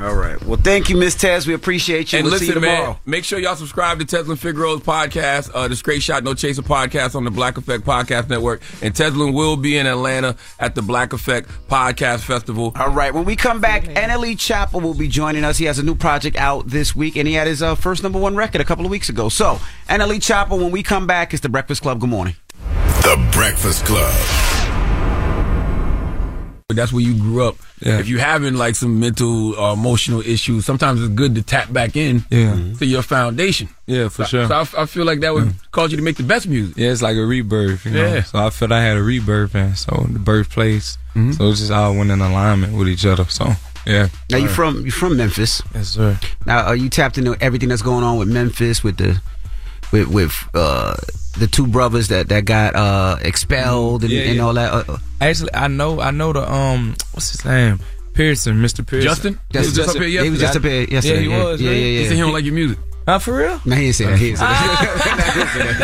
All right. Well, thank you, Miss Taz. We appreciate you. And we'll see you listen, man, tomorrow. make sure y'all subscribe to Tezlyn Figaro's podcast, uh, the Straight Shot No Chaser podcast on the Black Effect Podcast Network. And Tezlyn will be in Atlanta at the Black Effect Podcast Festival. All right. When we come back, NLE Choppa will be joining us. He has a new project out this week, and he had his uh, first number one record a couple of weeks ago. So, NLE Choppa, when we come back, it's the Breakfast Club. Good morning. The Breakfast Club. But that's where you grew up. If you're having like some mental or emotional issues, sometimes it's good to tap back in Yeah. to your foundation. Yeah, for So- sure. So I, I feel like that would cause you to make the best music. Yeah, it's like a rebirth, you know. Yeah. So I felt I had a rebirth, and so the birthplace. Mm-hmm. So it's just all went in alignment with each other. So yeah. Now you from you from Memphis. Yes, sir. Now are you tapped into everything that's going on with Memphis with the with with uh the two brothers that that got uh expelled and, Yeah, and all that? Uh, uh, Actually, I know, I know the um, what's his name? Pearson, Mr. Pearson. Justin? He was just up here he was just up here yesterday. Yeah, he Yeah, was. yeah, right? yeah, yeah. He said he don't like your music. Huh, for real? No, he didn't say that. He didn't say that. He didn't say that.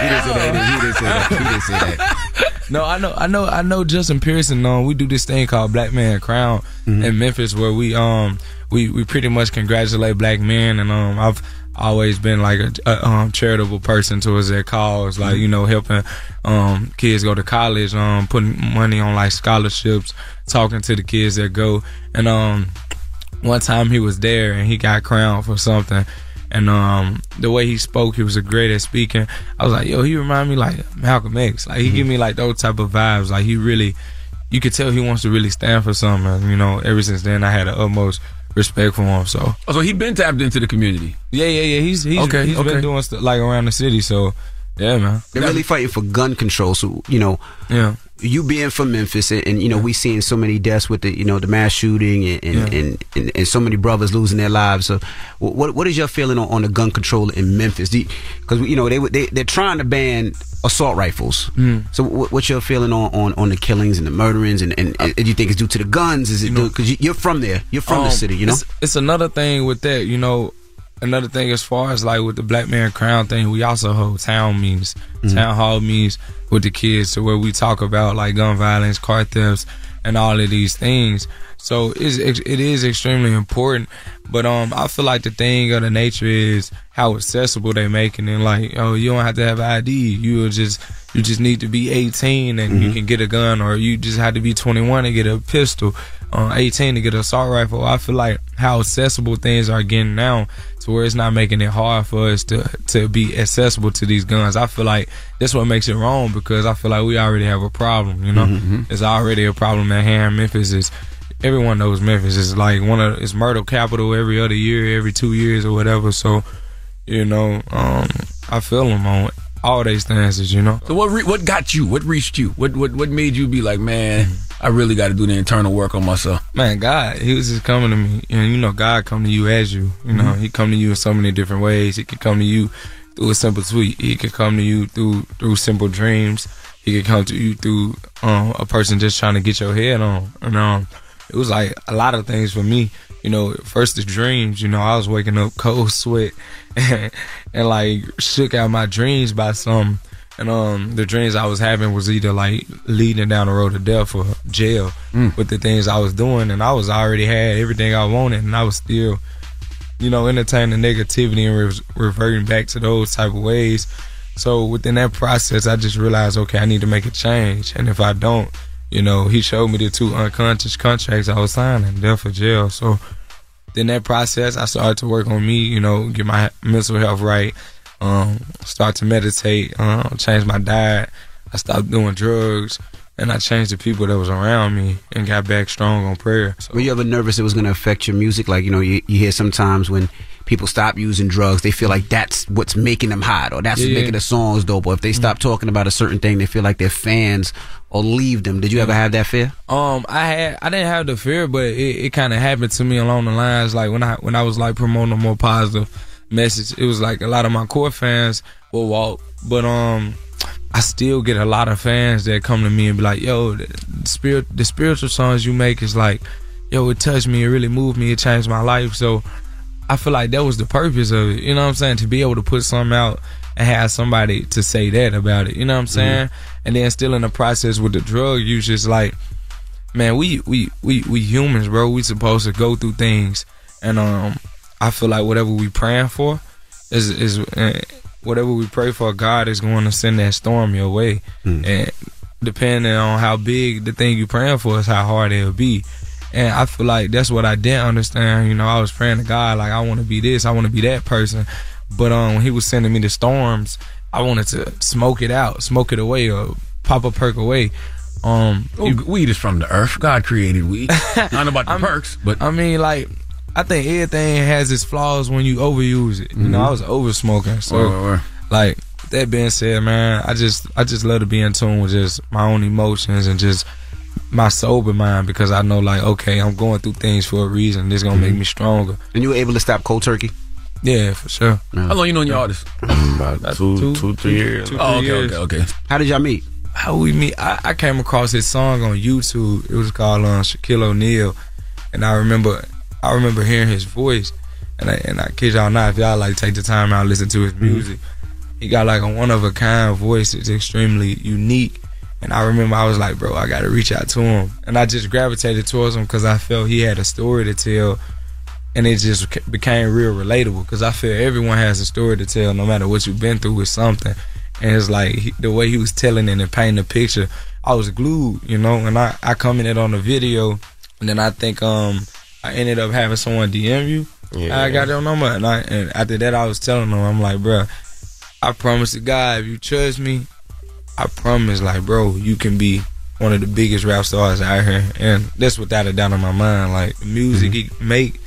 He didn't say that. He didn't say that. No, I know, I know, I know. Justin Pearson. Um, we do this thing called Black Man Crown in Memphis, where we um we we pretty much congratulate black men, and um I've always been like a, a um charitable person towards their cause, like you know helping um kids go to college, um putting money on like scholarships, talking to the kids that go, and um one time he was there and he got crowned for something. And um, the way he spoke, he was a great at speaking. I was like, yo, he remind me like Malcolm X. Like he give me like those type of vibes. Like he really, you could tell he wants to really stand for something. You know, ever since then, I had the utmost respect for him. So Oh, so he been tapped into the community. yeah, yeah, yeah. He's he's Okay, he's okay. been doing stuff like around the city. So yeah, man. They're really fighting for gun control. So you know, Yeah. You being from Memphis, and, and you know, we seeing so many deaths with the you know the mass shooting and and, Yeah. and, and, and so many brothers losing their lives. So, what what is your feeling on, on the gun control in Memphis? Because you know they they they're trying to ban assault rifles. Mm. So, what, what's your feeling on, on, on the killings and the murderings? And, and, do you think it's due to the guns? Is it because you, you're from there? You're from the Um, city, you know. It's, it's another thing with that, you know. Another thing as far as like with the Black Man Crown thing, we also hold town meetings, Mm-hmm. town hall meetings with the kids, to where we talk about like gun violence, car thefts, and all of these things. So it's, it is extremely important. But um, I feel like the thing of the nature is how accessible they making it. Like, oh, you don't have to have ID. You will just you just need to be 18 and you can get a gun, or you just have to be 21 and get a pistol. Uh, 18 to get an assault rifle. I feel like how accessible things are getting now, to where it's not making it hard for us to to be accessible to these guns. I feel like that's what makes it wrong because I feel like we already have a problem. You know, Mm-hmm. it's already a problem at hand. Memphis is everyone knows Memphis is like one of it's murder capital every other year, every two years or whatever. So, you know, um, I feel them on all these stances. You know, So what re- what got you? What reached you? What what what made you be like, man, I really got to do the internal work on myself? man, God, He was just coming to me, and you know, God come to you as you. You know, Mhm. He come to you in so many different ways. He could come to you through a simple tweet. He could come to you through through simple dreams. He could come to you through um, a person just trying to get your head on. And um, it was like a lot of things for me. You know, first the dreams. You know, I was waking up cold sweat and, and like shook out my dreams by some. And um, the dreams I was having was either like leading down the road to death or jail with the things I was doing, and I was already had everything I wanted, and I was still, you know, entertaining negativity and re- reverting back to those type of ways. So within that process, I just realized, okay, I need to make a change, and if I don't, you know, he showed me the two unconscious contracts I was signing, death for jail. So in that process, I started to work on me, you know, get my mental health right, um, start to meditate, um, change my diet. I stopped doing drugs, and I changed the people that was around me and got back strong on prayer. So, Were you ever nervous it was going to affect your music? Like, you know, you, you hear sometimes when people stop using drugs, they feel like that's what's making them hot or that's Yeah, what's making the songs dope. Or if they stop talking about a certain thing, they feel like their fans will leave them. Did you ever have that fear? Um, I had I didn't have the fear, but it, it kind of happened to me along the lines like when I when I was like promoting a more positive message. It was like a lot of my core fans will walk, but um, I still get a lot of fans that come to me and be like, "Yo, the spirit, the spiritual songs you make is like, yo, it touched me, it really moved me, it changed my life." So I feel like that was the purpose of it. You know what I'm saying? To be able to put something out and have somebody to say that about it. You know what I'm saying? And then still in the process with the drug use, just like, man, we we we we humans, bro. We supposed to go through things, and um, I feel like whatever we praying for is is uh, whatever we pray for, God is going to send that storm your way, and depending on how big the thing you praying for is how hard it'll be. And I feel like that's what I didn't understand. You know, I was praying to God like I want to be this, I want to be that person. But um, when He was sending me the storms, I wanted to smoke it out, smoke it away, or pop a perk away. Um, Oh, weed is from the earth. God created weed. I don't about the perks, but I mean, like, I think everything has its flaws when you overuse it. You know, Mhm. I was over smoking, so Word, word, word. like that being said, man, I just I just love to be in tune with just my own emotions and just my sober mind because I know like okay, I'm going through things for a reason. This gonna make me stronger. And you were able to stop cold turkey? Yeah, for sure. How long you known your artist? About two, two, three years. Two, Oh, three okay, years. okay, okay. How did y'all meet? How we meet? I, I came across his song on YouTube. It was called um, Shaquille O'Neal, and I remember I remember hearing his voice, and I and I kid y'all not, if y'all like take the time out listen to his music, he got like a one of a kind voice. It's extremely unique, and I remember I was like, bro, I got to reach out to him, and I just gravitated towards him because I felt he had a story to tell. And it just became real relatable because I feel everyone has a story to tell, no matter what you've been through with something. And it's like he, the way he was telling it and painting the picture, I was glued, you know. And I, I commented on the video, and then I think um I ended up having someone DM you. Yeah. I got your number, and I and after that I was telling them, I'm like, bro, I promise to God, if you trust me, I promise, like, bro, you can be one of the biggest rap stars out here, and that's without a doubt in my mind. Like the music he make,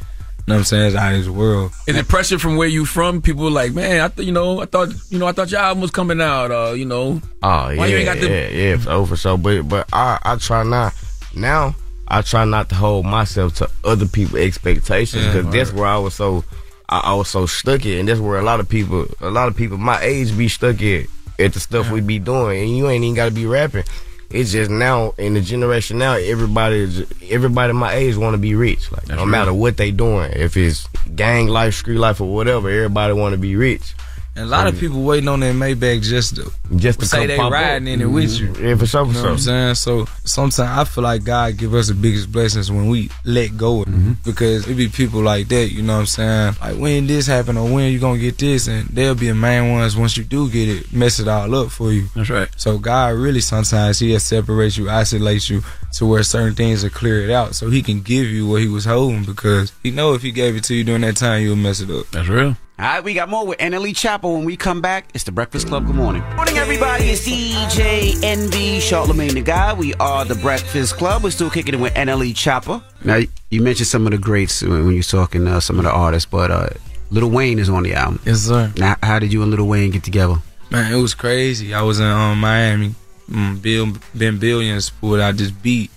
know what I'm saying, It's out of this world. Is it pressure from where you from? People like, man, I th- you know, I thought, you know, I thought your album was coming out. Uh, you know, Oh yeah, Why you ain't got the- yeah, yeah, for, oh, for sure. But but I I try not now. I try not to hold myself to other people's expectations Yeah, because that's word. where I was so I, I was so stuck at, and that's where a lot of people, a lot of people my age be stuck at at the stuff we be doing, and you ain't even got to be rapping. It's just now in the generation now, everybody everybody my age want to be rich. Like no That's matter what they doing, if it's gang life, street life, or whatever, everybody want to be rich. And a lot of mm. people waiting on their Maybach just to Just to say they pop up. riding in it with you. Mm, yeah, for sure, for You know what I'm saying? So sometimes I feel like God give us the biggest blessings when we let go of it. Mm-hmm. Because it be people like that, you know what I'm saying? Like when this happen or when you gonna get this and they'll be the main ones once you do get it, mess it all up for you. That's right. So God really sometimes He'll separate you, isolate you to where certain things are cleared out so He can give you what He was holding because He know if He gave it to you during that time you'll mess it up. That's real. All right, we got more with NLE Choppa when we come back. It's the Breakfast Club. Good morning. Morning, everybody. It's DJ Envy Charlamagne Tha God. We are the Breakfast Club. We're still kicking it with NLE Choppa. Now, you mentioned some of the greats when when you're talking uh, some of the artists, but uh, Little Wayne is on the album. Yes, sir. Now, how did you and Little Wayne get together? Man, it was crazy. I was in um, Miami. Mm, Bill Ben Billions pulled out this beat.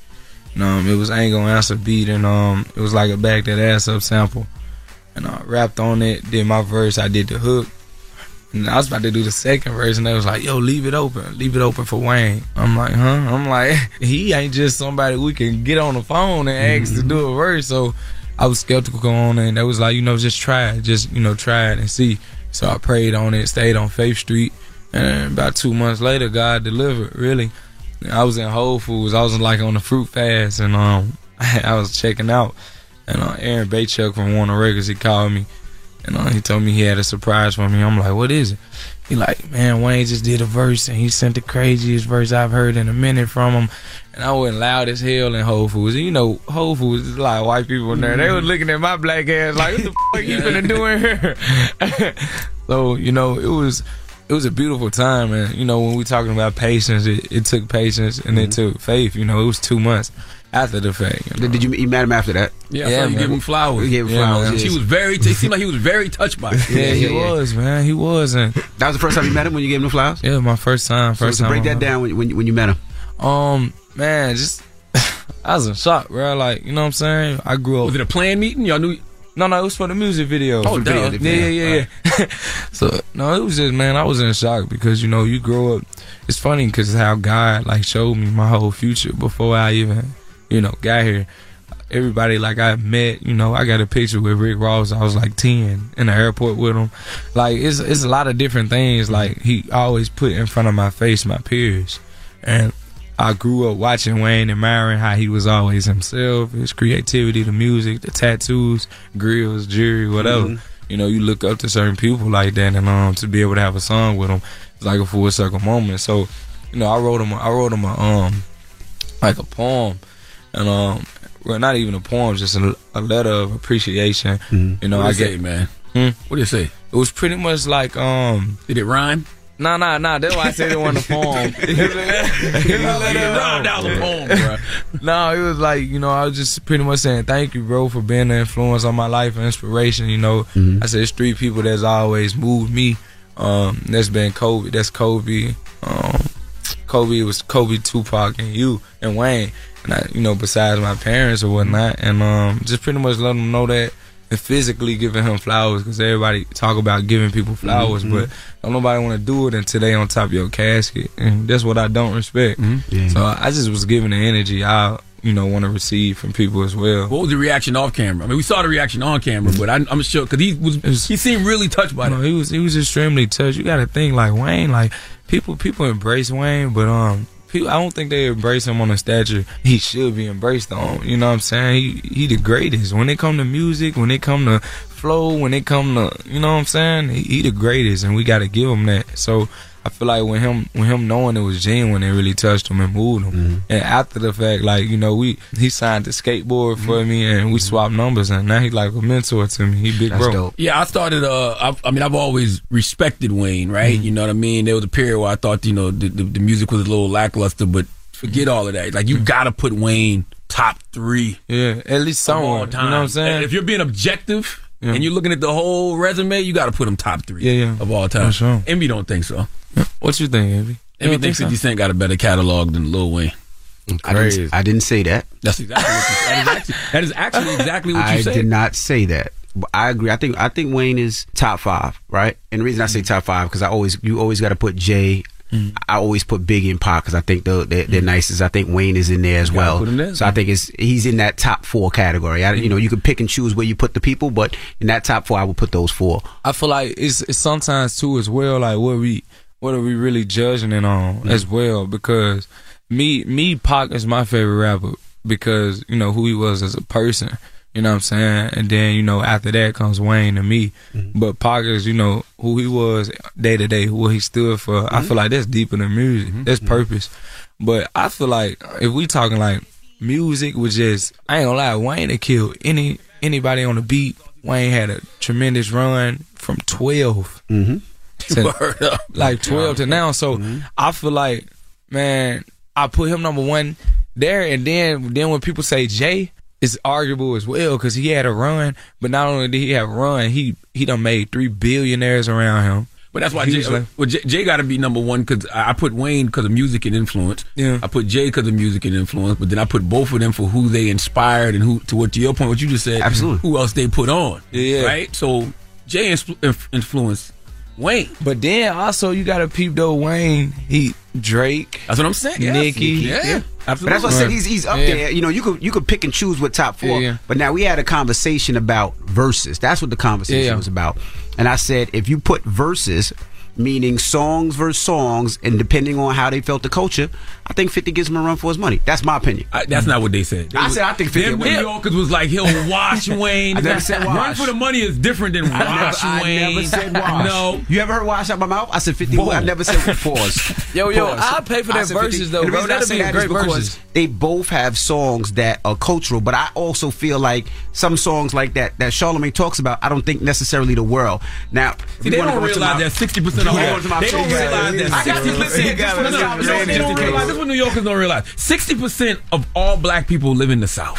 And, um, it was Ain't Gonna Answer beat, and um, it was like a back that ass up sample. And I rapped on it, did my verse, I did the hook. And I was about to do the second verse, and they was like, "Yo, leave it open, leave it open for Wayne." I'm like, "Huh?" I'm like, "He ain't just somebody we can get on the phone and ask to do a verse." So I was skeptical on it, and they was like, "You know, just try it, just you know, try it and see." So I prayed on it, stayed on Faith Street, and about two months later, God delivered. Really, I was in Whole Foods. I was like on the fruit fast, and um, I was checking out, and uh, Aaron Bay-Schuck from Warner Records, he called me, and uh, he told me he had a surprise for me. I'm like, what is it? He like, man, Wayne just did a verse, and he sent the craziest verse I've heard in a minute from him. And I went loud as hell in Whole Foods. And you know, Whole Foods is a lot of white people in there. They was looking at my black ass like, what the fuck you finna do in here? so, you know, it was it was a beautiful time, and you know when we talking about patience, it, it took patience and it Mm-hmm. took faith. You know, it was two months after the fact. You know? Did you you met him after that? Yeah, I you man. give him flowers. You gave him Yeah, flowers. man. She was very. It seemed like he was very touched by it. Yeah, he Yeah, yeah. was, man. He was, and That was the first time you met him when you gave him the flowers. yeah, my first time. First so time. break that down when, when you- when you met him. him. Um, man, just I was in shock, bro. Like, you know what I'm saying? I grew up. Was it a planned meeting? Y'all knew. No, no, it was for the music video. Oh, For the duh. video. Yeah, yeah, yeah, yeah. so no, it was just man, I was in shock because you know you grow up. It's funny because how God like showed me my whole future before I even you know got here. Everybody like I met, you know, I got a picture with Rick Ross. I was like ten in the airport with him. Like it's it's a lot of different things. Like he always put in front of my face my peers, and I grew up watching Wayne, and admiring how he was always himself, his creativity, the music, the tattoos, grills, jewelry, whatever. Mhm. You know, you look up to certain people like that, and um, to be able to have a song with them, it's like a full circle moment. So, you know, I wrote him, I wrote him a um, like a poem, and um, well, not even a poem, just a, a letter of appreciation. You know, What I get say, man? Hmm? What did it say? It was pretty much like um. Did it rhyme? Nah, nah, nah. That's why I said it wasn't a poem. Rhyme down the poem, bro. no, it was like you know I was just pretty much saying thank you, bro, for being an influence on my life and inspiration. You know, I said it's three people that's always moved me. Um, that's been Kobe. That's Kobe. Um, Kobe was Kobe, Tupac, and you and Wayne. And I, you know, besides my parents or whatnot, and um, just pretty much let them know that. And physically giving him flowers because everybody talk about giving people flowers, Mhm. but don't nobody want to do it until they on top of your casket, and that's what I don't respect. Yeah. So I just was giving the energy I, you know, want to receive from people as well. What was the reaction off camera? I mean, we saw the reaction on camera, but I, I'm sure because he was he seemed really touched by it. No, he was he was extremely touched. You got to think like Wayne, like people people embrace Wayne, but um, people I don't think they embrace him on the stature he should be embraced on. You know what I'm saying? He he the greatest when it come to music, when it come to flow, when it come to you know what I'm saying? He, he the greatest, and we got to give him that. So. I feel like when him when him knowing it was genuine, it really touched him and moved him. And after the fact, like you know, we he signed the skateboard for me, and we swapped numbers, and now he like a mentor to me. He big bro. Yeah, I started. Uh, I, I mean, I've always respected Wayne, right? Mm-hmm. You know what I mean. There was a period where I thought, you know, the, the, the music was a little lackluster, but forget all of that. Like you got to put Wayne top three. Yeah, at least of all someone. You time. know what I'm saying? If you're being objective. Yeah. And you're looking at the whole resume, you got to put him top three Yeah, yeah. of all time. For sure. Envy don't think so. What you think, Envy? You Envy don't thinks think 50 so? Cent got a better catalog than Lil Wayne. I didn't, I didn't say that. That's exactly what you, that, is actually, that is actually exactly what you said. I did not say that. I agree. I think I think Wayne is top five, right? And the reason I say top five because I always you always got to put Jay. Mm-hmm. I always put Biggie and Pac because I think they're, they're, they're mm-hmm. nicest. I think Wayne is in there as well. there. So I think it's he's in that top four category. I, you know, you can pick and choose where you put the people, but in that top four, I would put those four. I feel like it's, it's sometimes too as well. Like what we what are we really judging it on as well? Because me me Pac is my favorite rapper because you know who he was as a person. You know what I'm saying? And then you know after that comes Wayne and me. Mm-hmm. But Pac is you know who he was day to day, what he stood for. I mm-hmm. feel like that's deeper than music. Mm-hmm. That's purpose. But I feel like if we talking like music was just I ain't gonna lie, Wayne had kill any anybody on the beat. Wayne had a tremendous run from 12 Mm-hmm. to like 12 to now. So mm-hmm. I feel like, man, I put him number one there. And then, then when people say Jay, it's arguable as well because he had a run. But not only did he have a run, he he done made three billionaires around him. But that's why Jay, like- well, Jay, Jay got to be number one because I I put Wayne because of music and influence. Yeah. I put Jay because of music and influence, but then I put both of them for who they inspired and who, to what to your point, what you just said, Absolutely. who else they put on. Yeah. Right. So Jay influ- inf- influenced Wayne. But then also you got to peep though Wayne, he Drake, That's what I'm saying. Yes. Nicki. Yeah. But Absolutely. that's what I said. He's he's up Yeah. there. You know, you could you could pick and choose what top four. Yeah, yeah. But now we had a conversation about verses. That's what the conversation Yeah, yeah. was about. And I said if you put verses, meaning songs versus songs, and depending on how they felt the culture, I think Fifty gives him a run for his money. That's my opinion. I, that's not what they said. They I was- said I think 50 Them. New Yorkers was like he'll wash Wayne. I never said Run wash. for the money is different than I never, watch I Wayne. never said wash. No. You ever heard wash out my mouth? I said 50 Whoa. I never said pause. Yo, yo, Pause. I'll pay for I that said 50 verses, though, the bro. reason I That'd say be that great is because verses. They both have songs that are cultural, but I also feel like some songs like that that Charlamagne talks about, I don't think necessarily the world. Now, See, you they wanna don't realize that sixty percent gonna Yeah. hold on. They don't realize that I got 60 to listen. percent. Just for the No, no, conversation, you know what they just don't in case. realize. This is what New Yorkers don't realize. Sixty percent of all black people live in the South.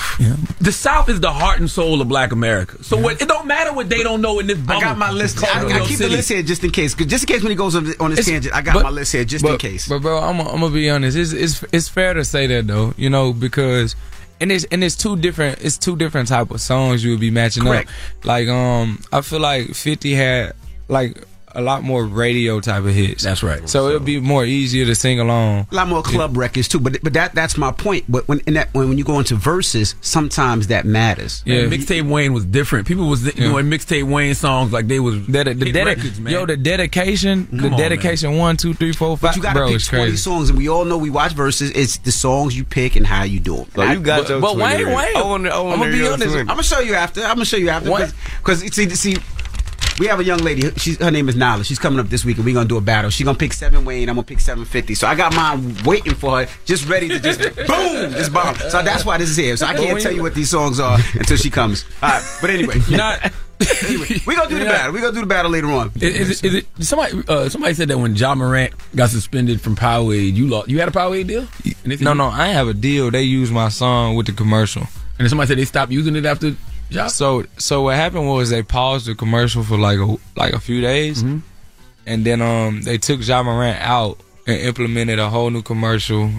The South is the heart and soul of Black America. So what, it don't matter what they don't know in this. I got my list. called I, I York keep the list here just in case. Just in case when he goes on, the- on his It's- tangent, I got but- my list here just in case. But bro, I'm I'm gonna be honest. It's it's it's fair to say that though, you know, because and it's and it's two different it's two different type of songs you would be matching Correct. up. Like um, I feel like Fifty had like a lot more radio type of hits. That's right. So it'll be more easier to sing along. a lot more club records too, but but that that's my point. But when in that when, when you go into verses, sometimes that matters. Yeah. Man, mixtape Wayne was different. People was doing mixtape Wayne songs like they was That the hit dedi- records, man. yo the dedication the Come on, dedication one two three four five But you got to bro pick 20 crazy. songs, and we all know we watch verses. It's the songs you pick and how you do them. So you got but- your but 20 Wayne- Wayne- I wanna- I wanna I'ma be honest, I'm gonna show you after. I'm gonna show you after because see see. We have a young lady. She's her name is Nala. She's coming up this week, and we're gonna do a battle. She's gonna pick seven Wayne. I'm gonna pick seven fifty. So I got mine waiting for her, just ready to just boom, just bomb. So that's why this is here. So I can't tell you what these songs are until she comes. All right, but anyway, You're not. anyway, we gonna do the Yeah. battle. We gonna do the battle later on. Is, is, it, is it somebody? Uh, somebody said that when John Morant got suspended from Powerade, you lost. You had a Powerade deal? And No, no, I ain't have a deal. They used my song with the commercial. And then somebody said they stopped using it after. Ja? So, so what happened was they paused the commercial for like a like a few days, Mm-hmm. and then um they took Ja Morant out and implemented a whole new commercial,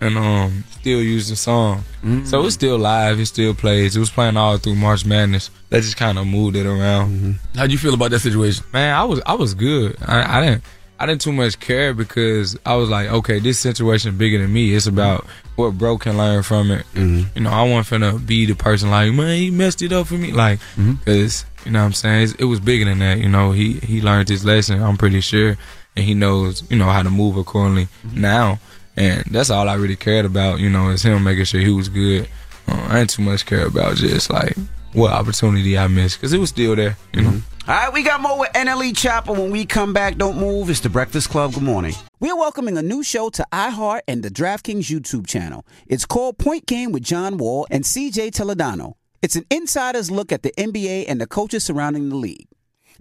and um still used the song. Mm-hmm. So it's still live. It still plays. It was playing all through March Madness. They just kind of moved it around. How do you feel about that situation? Man, I was I was good. I, I didn't I didn't too much care because I was like, okay, this situation bigger than me. It's about what bro can learn from it. Mm-hmm. You know, I wasn't finna be the person like, man, he messed it up for me, like, mm-hmm. because you know what I'm saying It's, it was bigger than that. You know, he he learned his lesson. I'm pretty sure, and he knows you know how to move accordingly mm-hmm. now. And that's all I really cared about. You know, is him making sure he was good. Uh, I ain't too much care about just like what opportunity I missed because it was still there. You know. All right, we got more with NLE Choppa. When we come back, don't move. It's the Breakfast Club. Good morning. We're welcoming a new show to iHeart and the DraftKings YouTube channel. It's called Point Game with John Wall and CJ Toledano. It's an insider's look at the NBA and the coaches surrounding the league.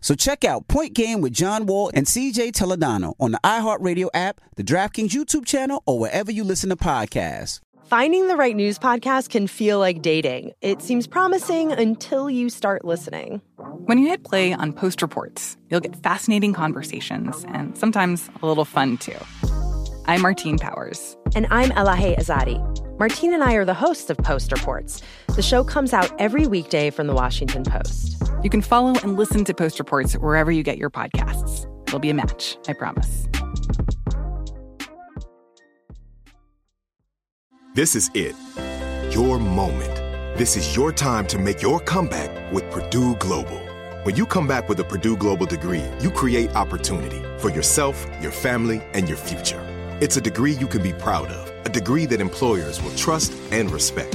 So check out Point Game with John Wall and CJ Toledano on the iHeartRadio app, the DraftKings YouTube channel, or wherever you listen to podcasts. Finding the right news podcast can feel like dating. It seems promising until you start listening. When you hit play on Post Reports, you'll get fascinating conversations and sometimes a little fun too. I'm Martine Powers. And I'm Elahe Izadi. Martine and I are the hosts of Post Reports. The show comes out every weekday from the Washington Post. You can follow and listen to Post Reports wherever you get your podcasts. It'll be a match, I promise. This is it. Your moment. This is your time to make your comeback with Purdue Global. When you come back with a Purdue Global degree, you create opportunity for yourself, your family, and your future. It's a degree you can be proud of, a degree that employers will trust and respect.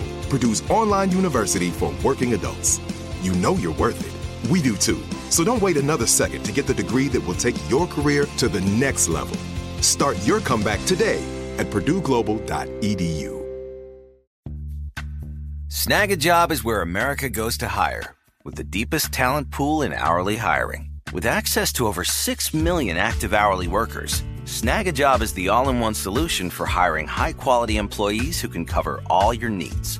Purdue's online university for working adults. You know you're worth it. We do too. So don't wait another second to get the degree that will take your career to the next level. Start your comeback today at purdueglobal.edu. Snagajob is where America goes to hire, with the deepest talent pool in hourly hiring. With access to over 6 million active hourly workers, Snagajob is the all in one solution for hiring high quality employees who can cover all your needs.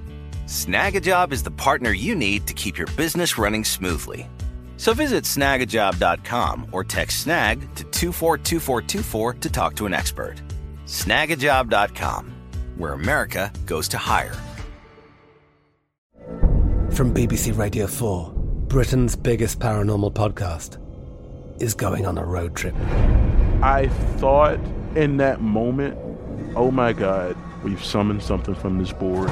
Snagajob is the partner you need to keep your business running smoothly. So visit snagajob.com or text snag to 242424 to talk to an expert. Snagajob.com, where America goes to hire. From BBC Radio 4, Britain's biggest paranormal podcast is going on a road trip. I thought in that moment, oh my God, we've summoned something from this board.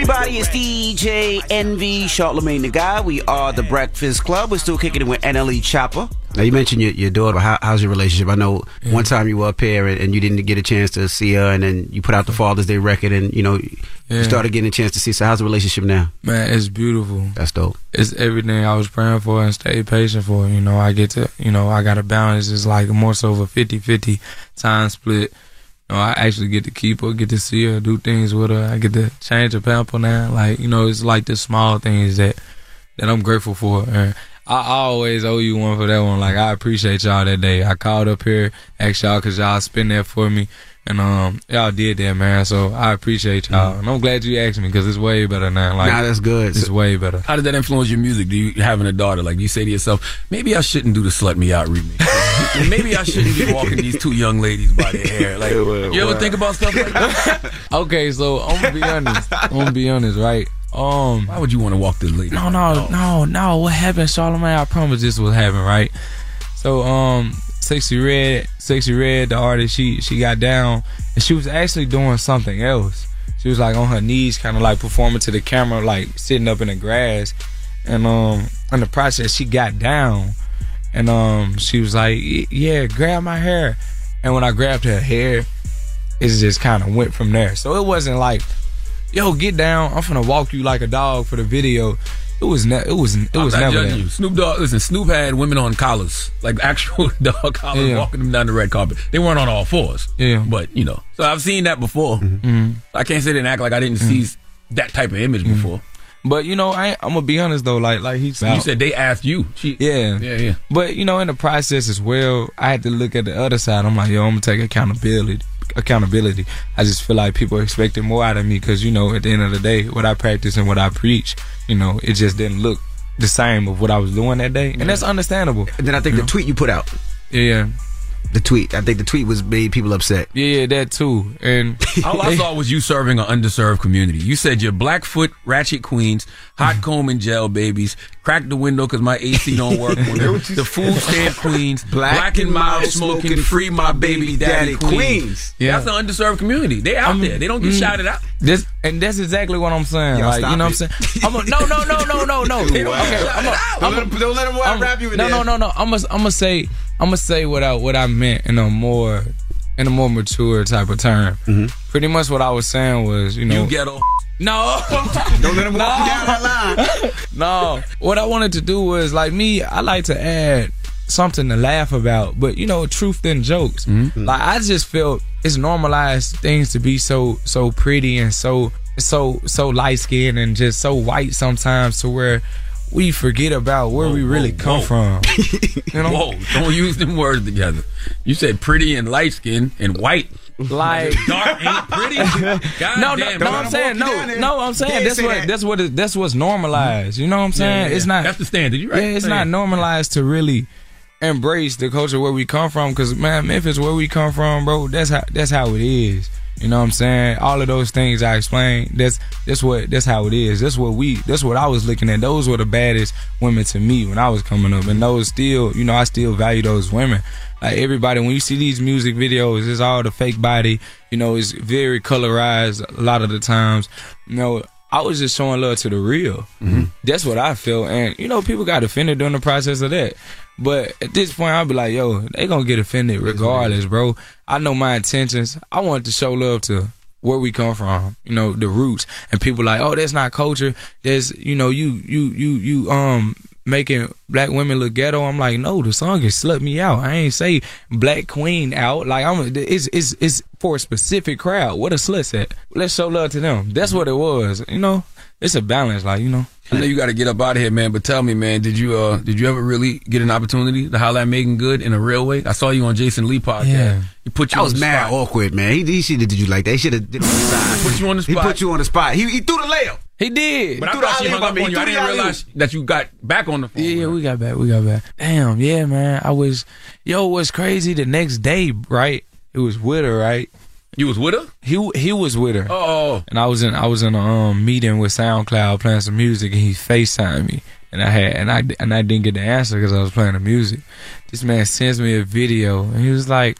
Everybody. It's DJ Envy, Charlamagne Tha God. We are the Breakfast Club. We're still kicking it with NLE Choppa. Now, you mentioned your, your daughter. How, how's your relationship? I know one time you were up here and, and you didn't get a chance to see her, and then you put out the Father's Day record, and you know Yeah. you started getting a chance to see. So, how's the relationship now? Man, it's beautiful. That's dope. It's everything I was praying for and stayed patient for. You know, I get to, you know, I got a balance. It's like more so of a 50-50 time split. You know, I actually get to keep her, get to see her, do things with her. I get to change her pamper now. Like, you know, it's like the small things that that I'm grateful for. And I, I always owe you one for that one. Like, I appreciate y'all that day. I called up here, asked y'all because y'all spin that for me. And um, y'all did that, man. So I appreciate y'all. And I'm glad you asked me because it's way better now. Like, Nah, that's good. It's way better. How did that influence your music? Do you having a daughter? Like, do you say to yourself, maybe I shouldn't do the "Slut Me Out" remix. Maybe I shouldn't be walking these two young ladies by their hair. Like, you ever think about stuff like that? okay, so I'm gonna be honest. I'm gonna be honest, right? Um, why would you want to walk this lady? No, no, no, no. What happened, Charlamagne? I promise this was happening, right? So, um, Sexyy Red, Sexyy Red, the artist, she she got down and she was actually doing something else. She was like on her knees, kind of like performing to the camera, like sitting up in the grass. And um, in the process, she got down, and um, she was like, "Yeah, grab my hair." And when I grabbed her hair, it just kind of went from there. So it wasn't like, "Yo, get down! I'm gonna walk you like a dog for the video." It was ne- it was it was never that. you. Snoop Dogg. Listen, Snoop had women on collars, like actual dog collars, Yeah. walking them down the red carpet. They weren't on all fours. Yeah, but you know, so I've seen that before. Mhm. I can't sit and act like I didn't Mm-hmm. see that type of image before. But you know, I, I'm gonna be honest though. Like like he said, You said they asked you. She, yeah, yeah, yeah. But you know, in the process as well, I had to look at the other side. I'm like, yo, I'm gonna take accountability. Accountability. I just feel like people are expecting more out of me because you know, at the end of the day, what I practice and what I preach, you know, it just didn't look the same of what I was doing that day, and that's understandable. And then I think the tweet you put out. Yeah. The tweet. I think the tweet was made people upset. Yeah, that too. And All I saw was you serving an underserved community. You said you're Blackfoot Ratchet Queens, hot comb and gel babies, crack the window because my AC don't work. the food stamp queens, black, and mild smoking, free my baby daddy, queens. Yeah. That's an underserved community. They out there. They don't get mm. shouted out. This and that's exactly what I'm saying. Y'all like, you know it. what I'm saying? I'm a, no, no, no, no, no, no. They don't okay, shout I'm it a, out. I'm Don't don't let 'em I'm- rap you in No, there. no, no, no. I'm gonna, I'm gonna say, I'm gonna say what I, what I meant in a more, in a more mature type of term. Mm-hmm. Pretty much what I was saying was, you know, You ghetto. no, don't let him walk you down that line. no, what I wanted to do was like me. I like to add something to laugh about, but you know, truth than jokes. Mm-hmm. Like I just felt it's normalized things to be so so pretty and so so so light skinned and just so white sometimes to where we forget about where we really come from. You know? Whoa, don't use them words together. You said pretty and light skin and white. Like dark ain't pretty. God no, no, damn, no. I'm saying no, no. I'm saying that's what that. that's what it, that's what's normalized. You know what I'm saying? Yeah, yeah, It's not. That's the standard. You right. Yeah, it's Yeah. not normalized to really embrace the culture where we come from. Cause man, Memphis, where we come from, bro, that's how that's how it is. You know what I'm saying? All of those things I explained. That's that's what that's how it is. That's what we. That's what I was looking at. Those were the baddest women to me when I was coming up, and those still, you know, I still value those women. Like everybody, when you see these music videos, it's all the fake body. You know, it's very colorized a lot of the times. You know, I was just showing love to the real. Mm-hmm. That's what I feel, and you know, people got offended during the process of that. But at this point, I'll be like, yo, they gonna get offended regardless, bro. I know my intentions. I want to show love to where we come from, you know, the roots. And people like, oh, that's not culture. There's, you know, you, you, you, you, um, making black women look ghetto. I'm like, no, the song is slut me out. I ain't say black queen out. Like I'm, it's, it's, it's for a specific crowd. What a sluts at? Let's show love to them. That's what it was. You know, it's a balance. Like you know. I know you got to get up out of here, man. But tell me, man, did you uh did you ever really get an opportunity to holler at Meagan Good in a real way? I saw you on Jason Lee podcast. Yeah. He put you. That on was the mad spot. awkward, man. He, he should have did you like that. He should have did it on the side. Put you on the spot. He put you on the spot. He, he threw the layup. He did. But I threw thought the she hung up on me. you. I didn't alley-oop. realize that you got back on the phone. Yeah, yeah, we got back. We got back. Damn, yeah, man. I was, yo, what's crazy? The next day, right? It was with her, right? You was with her? He he was with her. Oh, and I was in I was in a um meeting with SoundCloud playing some music, and he Facetimed me, and I had and I and I didn't get the answer because I was playing the music. This man sends me a video, and he was like.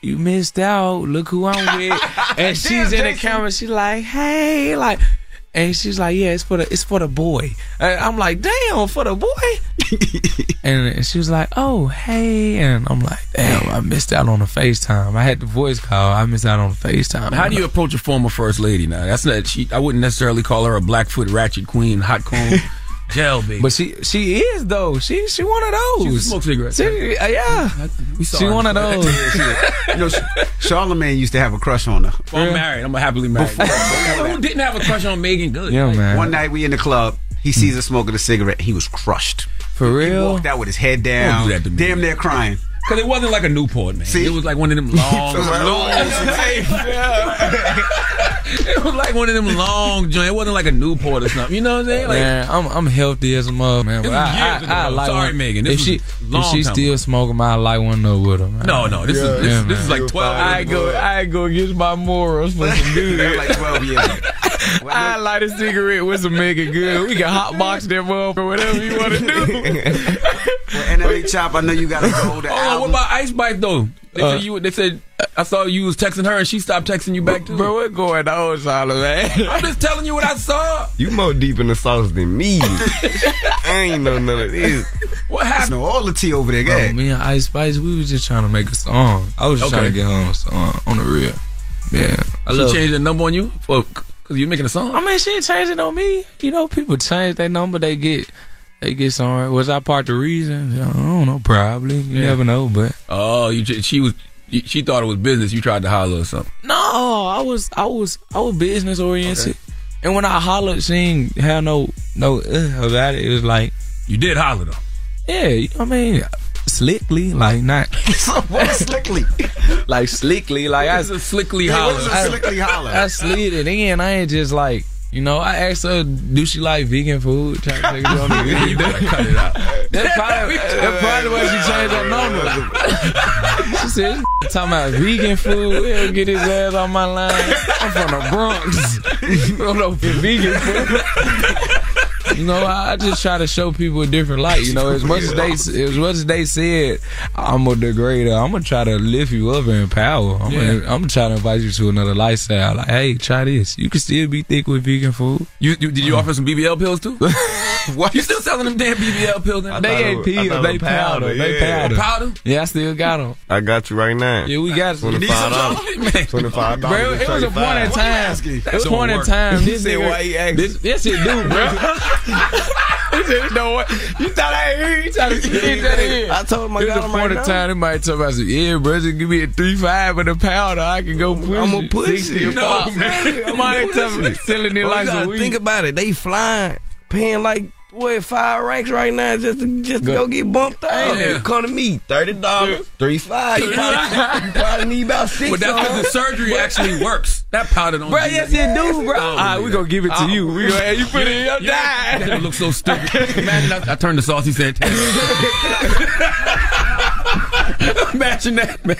You missed out. Look who I'm with. And she's in the camera. She's like, "Hey," like, and she's like, "Yeah, it's for the it's for the boy." And I'm like, "Damn, for the boy." and she was like, "Oh, hey," and I'm like, "Damn, I missed out on the FaceTime. I had the voice call. I missed out on the FaceTime." How do you approach a former first lady now? That's not she. I wouldn't necessarily call her a Blackfoot ratchet queen, hot comb, gel baby. But she she is though. She she one of those. She smoke cigarettes. She, uh, yeah. We saw She her. one of those. you know, Charlamagne used to have a crush on her. Well, I'm married. I'm a happily married. Who didn't have a crush on Meagan Good? Yeah, man. One night we in the club. He sees her smoking a cigarette. He was crushed. For He real? walked out with his head down, Don't do that to me, damn near crying. Because it wasn't like a Newport, man. See? It was like one of them long, It long. it was like one of them long joints. It wasn't like a Newport or something. You know what I'm saying? Like, man, I'm I'm healthy as a mother, man. This But was I, years I, ago. I like Sorry, one, Meagan. This If she long if she still ago. smoking, I like one up with her. Man. No, no, this is- this- Yeah, this is like 12 I ain't go I ain't go against my morals for some dude. like 12 years. I light a cigarette with some Meagan Good. We can hotbox them up or whatever you want to do. Well, NLE Choppa, I know you got to go to Hold on, what about Ice Spice though? They Uh, said you. They said I saw you was texting her and she stopped texting you back too. Bro, what going on, Solomon, man? I'm just telling you what I saw. You more deep in the sauce than me. I ain't know none of this. What happened? know all the tea over there, Bro, guy. me and Ice Spice, we was just trying to make a song. I was just Okay. trying to get her on a song on the real. Yeah, I She love. changed the number on you for because you making a song. I mean, she ain't changing on me. You know, people change their number. They get, they get somewhere. Was I part of the reason? I don't know. Probably. You Yeah. never know. But Oh, you she was she thought it was business. You tried to holler or something. no, I was, I was, I was business oriented. And when I hollered, she ain't had no, no uh, about it. It was like, You did holler though. yeah, you know what I mean, slickly, like not, what slickly? like slickly, like I, That's a slickly Yeah, holler. what is a slickly holler? I slid it in. I ain't just like, you know, I asked her, do she like vegan food? Trying to take it on the you gotta cut it out. That's probably, that's probably why she changed her number. she said, "This talking about vegan food. He'll get his ass on my line. I'm from the Bronx. Don't know for vegan food. You know, I I just try to show people a different light. You know, as much as they, as much as they said, I'm a degrader. I'm gonna try to lift you up and empower. I'm, Yeah. gonna, I'm gonna try to invite you to another lifestyle. Like, hey, try this. You can still be thick with vegan food. You, you did you uh-huh. offer some BBL pills too? what? You still selling them damn BBL pills? I They ain't was- pills. They was powder. They yeah. powder. powder? Yeah, I still got them. I got you right now. Yeah, we got some. You need some $25. Twenty-five Bro, dollars. it was a point in time. It was a point in time. This said, nigga, "Why he asking?" this, yes, it do, bro. he said, "No what? You thought I ain't hear? You trying to get that in?" I told him I It was got a him point right now. time. They might talk about, some, "Yeah, bro, just give me a three five and a powder. I can go push. I'ma push it. No, man. Somebody I'ma tell push me it. like some think about it. They flying, paying like what five racks right now just to just to go get bumped out. Yeah. Come to me, thirty dollars, three five. You probably, you probably need about six. But that's because the surgery actually works. That powder don't. Bro, do yes, that. it do, bro. I All right, we believe gonna give it to I don't you. We believe gonna that. you put it in your Yeah, die. That look so stupid. Imagine I, I turned the saucy Santana. Imagine that, man.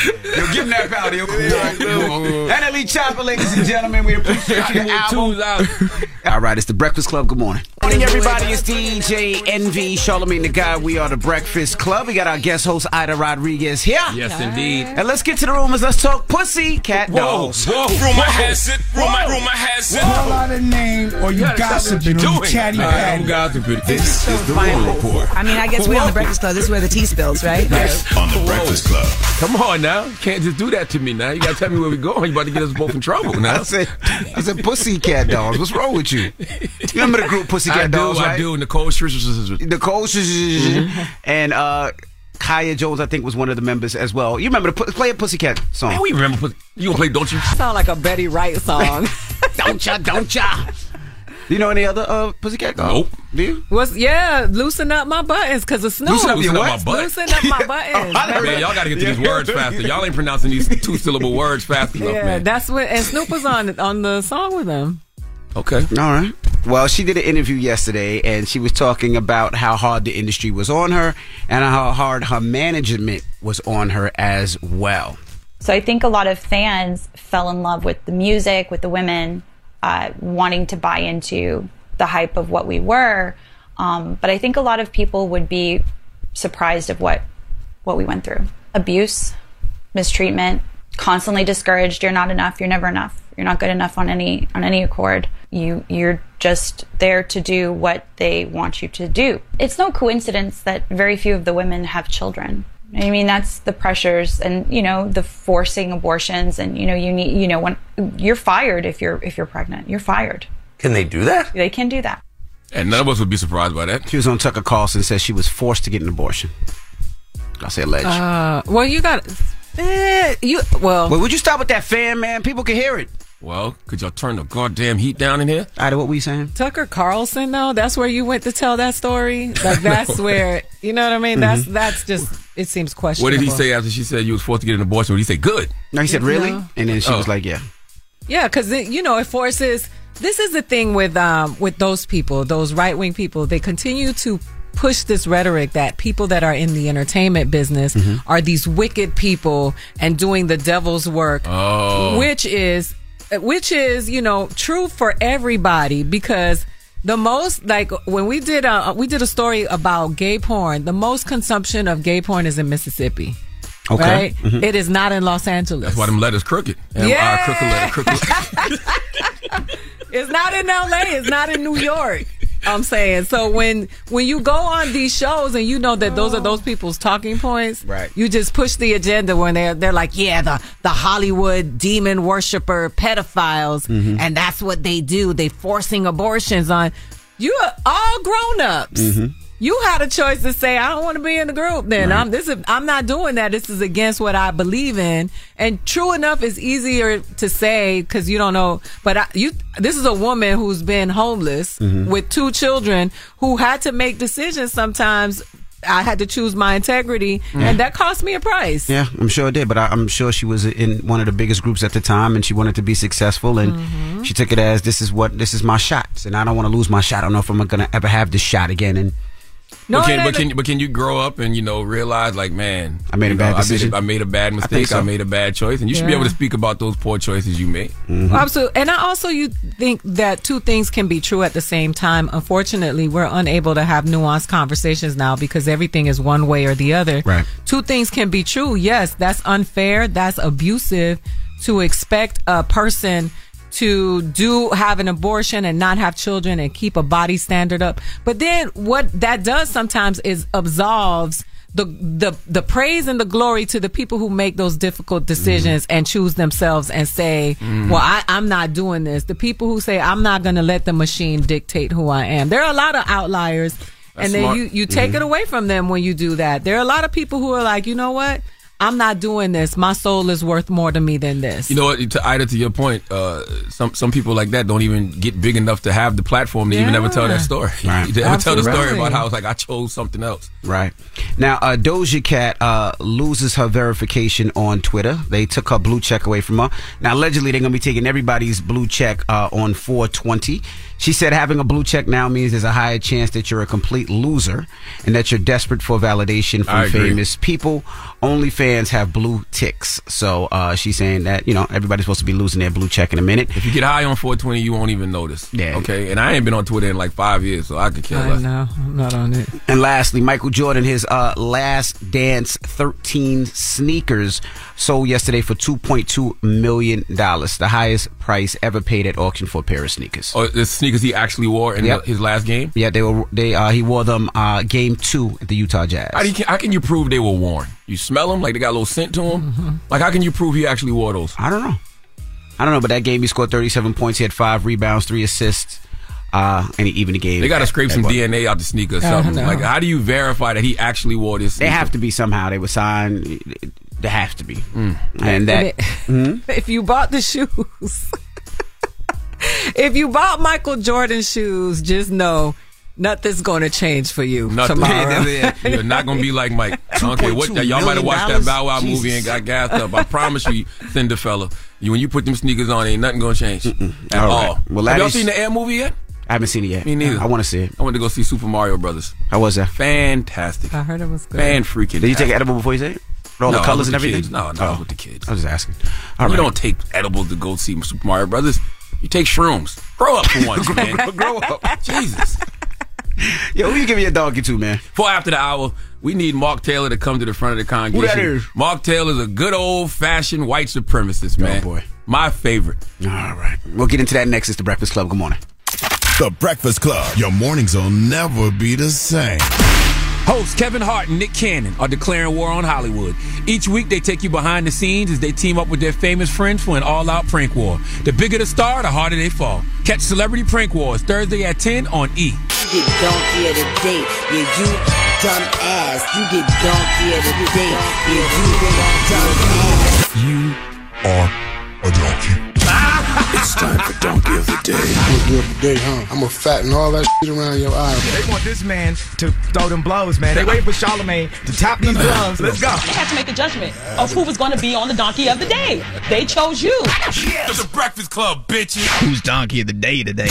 Yo, give him that powder. Yo. NLE Choppa, ladies and gentlemen, we appreciate your album. All right, it's the Breakfast Club. Good morning. Morning, everybody. It's DJ Envy, Charlamagne Tha God. We are the Breakfast Club. We got our guest host, Aida Rodriguez, here. Yes, indeed. And let's get to the rumors. Let's talk pussy cat dolls. whoa. Rumor has it, rumor, rumor has it. Call out a name or you gossiping or you chatty All right, I'm gossiping. This is the rumor report I mean, I guess we on the Breakfast Club. This is where the tea spills, right? Yes. on the Breakfast Club. Come on now. You can't just do that to me now. You gotta tell me where we're going. You're about to get us both in trouble now. I said, I said, pussycat dolls. What's wrong with you? You remember the group Pussycat I do, Dolls, I right? do. Nicole Scherzinger. Nicole Mm-hmm. and uh, Kaya Jones, I think, was one of the members as well. You remember the play a Pussycat song? Man, we remember. You gonna play? Don't you? Sound like a Betty Wright song. don't ya? Don't ya? Do you know any other uh, Pussycat dolls? Nope. Do you? Was yeah, loosen up my buttons because of snooze. Loosen up your Loosen up what? my butt. Loosen up my buttons. Man, y'all gotta get to these words faster. Y'all ain't pronouncing these two syllable words fast enough, yeah, man. that's what. And Snoop was on on the song with them. Okay. All right. Well, she did an interview yesterday, and she was talking about how hard the industry was on her, and how hard her management was on her as well. So I think a lot of fans fell in love with the music, with the women, uh, wanting to buy into the hype of what we were. Um, but I think a lot of people would be surprised of what what we went through: abuse, mistreatment, constantly discouraged. You're not enough. You're never enough. You're not good enough on any on any accord. You you're just there to do what they want you to do. It's no coincidence that very few of the women have children. I mean, that's the pressures and, you know, the forcing abortions and, you know, you need, you know, when you're fired if you're, if you're pregnant, you're fired. Can they do that? They can do that. And none of us would be surprised by that. She was on Tucker Carlson, said she was forced to get an abortion. I say alleged. Uh, well, you got eh, you. Well, well, would you stop with that fan, man? People can hear it. Well, could y'all turn the goddamn heat down in here? Aida, what we saying? Tucker Carlson, though, that's where you went to tell that story. Like that's No. where you know what I mean. That's Mm-hmm. that's just it seems questionable. What did he say after she said you was forced to get an abortion? What did he say? Good. No, he said really, No. and then she Oh. was like, yeah. Yeah, because you know it forces. This is the thing with um with those people, those right wing people. They continue to push this rhetoric that people that are in the entertainment business Mm-hmm. are these wicked people and doing the devil's work, Oh. which is which is you know true for everybody because. The most like when we did a we did a story about gay porn. The most consumption of gay porn is in Mississippi. Okay. Right? Mhm. It is not in Los Angeles. That's why them letters crooked. Yeah. crooked letter, crooked It's not in LA. It's not in New York. I'm saying. So when when you go on these shows and you know that those are those people's talking points, Right. You just push the agenda when they're they're like, yeah, the the Hollywood demon worshiper pedophiles, Mm-hmm. and that's what they do. They forcing abortions on you. Are all grown ups. Mm-hmm. You had a choice to say, I don't want to be in the group. Then I'm this. Is, I'm not doing that. This is against what I believe in. And true enough, it's easier to say because you don't know. But I, you, this is a woman who's been homeless Mm-hmm. with two children who had to make decisions. Sometimes I had to choose my integrity, and that cost me a price. Yeah, I'm sure it did, but I, I'm sure she was in one of the biggest groups at the time, and she wanted to be successful, and Mm-hmm. she took it as this is what this is my shots, and I don't want to lose my shot. I don't know if I'm gonna ever have this shot again, and No, but, can, it but ain't- can but can you grow up and you know realize like man I made a bad know, I made a- I made a bad mistake. I, so. made a bad choice, and you should be able to speak about those poor choices you made. Mm-hmm. Absolutely. And I also you think that two things can be true at the same time. Unfortunately, we're unable to have nuanced conversations now because everything is one way or the other. Right. Two things can be true. Yes, that's unfair. That's abusive to expect a person to do have an abortion and not have children and keep a body standard up. But then what that does sometimes is absolves the the the praise and the glory to the people who make those difficult decisions and choose themselves and say, Mm-hmm. "Well, I, I'm not doing this." The people who say, "I'm not going to let the machine dictate who I am." There are a lot of outliers, and then smart. you you take Mm-hmm. it away from them when you do that. There are a lot of people who are like, you know what? I'm not doing this. My soul is worth more to me than this. You know what? To Aida, to your point, uh, some some people like that don't even get big enough to have the platform to even ever tell Yeah. that story. Right. to ever tell the story about how it's like I chose something else. Right. Now, uh, Doja Cat uh, loses her verification on Twitter. They took her blue check away from her. Now, allegedly, they're going to be taking everybody's blue check uh, on 420. She said having a blue check now means there's a higher chance that you're a complete loser and that you're desperate for validation from famous people. Only fans have blue ticks. So uh, she's saying that, you know, everybody's supposed to be losing their blue check in a minute. If you get high on 420, you won't even notice. Yeah. Okay. And I ain't been on Twitter in like five years, so I could care I less. know. I'm not on it. And lastly, Michael Jordan, his uh, last dance 13 sneakers sold yesterday for $2.2 million, the highest price ever paid at auction for a pair of sneakers. Oh, the sneakers he actually wore in Yep. the, his last game. Yeah, they were. They uh, he wore them uh, game two at the Utah Jazz. How, do you, how can you prove they were worn? You smell them like they got a little scent to them. Like how can you prove he actually wore those? I don't know. I don't know, but that game he scored 37 points. He had five rebounds, three assists, uh, and he even the game. They got to scrape some DNA out the sneaker or I something. know. Like how do you verify that he actually wore this? They have to be somehow. They were signed. They have to be. Mm. And that. And it- If you bought the shoes, if you bought Michael Jordan shoes, just know nothing's going to change for you Nothing. tomorrow. You're not gonna be like Mike. I don't care what $2.2 y'all might have watched that Bow Wow dollars? movie and got gassed up. I promise you, Cinder fella, you when you put them sneakers on, ain't nothing gonna change at All all. right. Well, have y'all Laddie's- seen the Air movie yet? I haven't seen it yet. Me neither. I want to see it. I went to go see Super Mario Brothers. How was that? Fantastic. I heard it was good. Fan freaking. Did you take edible before you say it? With all No, the colors and the everything? kids. No, no, I was oh. with the kids. I was just asking. All you right. don't take edibles to go see Super Mario Brothers. You take shrooms. Grow up for once, man. Grow up. Jesus. Yo, who you giving your donkey to, man? For after the hour, we need Mark Taylor to come to the front of the congregation. Who that is? Mark Taylor's a good old fashioned white supremacist, man. boy. My favorite. All right. We'll get into that next. It's the Breakfast Club. Good morning. The Breakfast Club. Your mornings will never be the same. Hosts Kevin Hart and Nick Cannon are declaring war on Hollywood. Each week, they take you behind the scenes as they team up with their famous friends for an all-out prank war. The bigger the star, the harder they fall. Catch Celebrity Prank Wars Thursday at 10 on E. You get donkey of the day. Yeah, you dumb ass. You get donkey of the day. Yeah, you dumb ass. You are a donkey. It's time for Donkey of the Day. Donkey of the Day, huh? I'm gonna fatten all that shit around your eye. They want this man to throw them blows, man. They waiting for Charlamagne to tap these gloves. Let's go. They have to make a judgment of who was going to be on the donkey of the day. They chose you. It's the Breakfast Club, bitches. Who's Donkey of the Day today?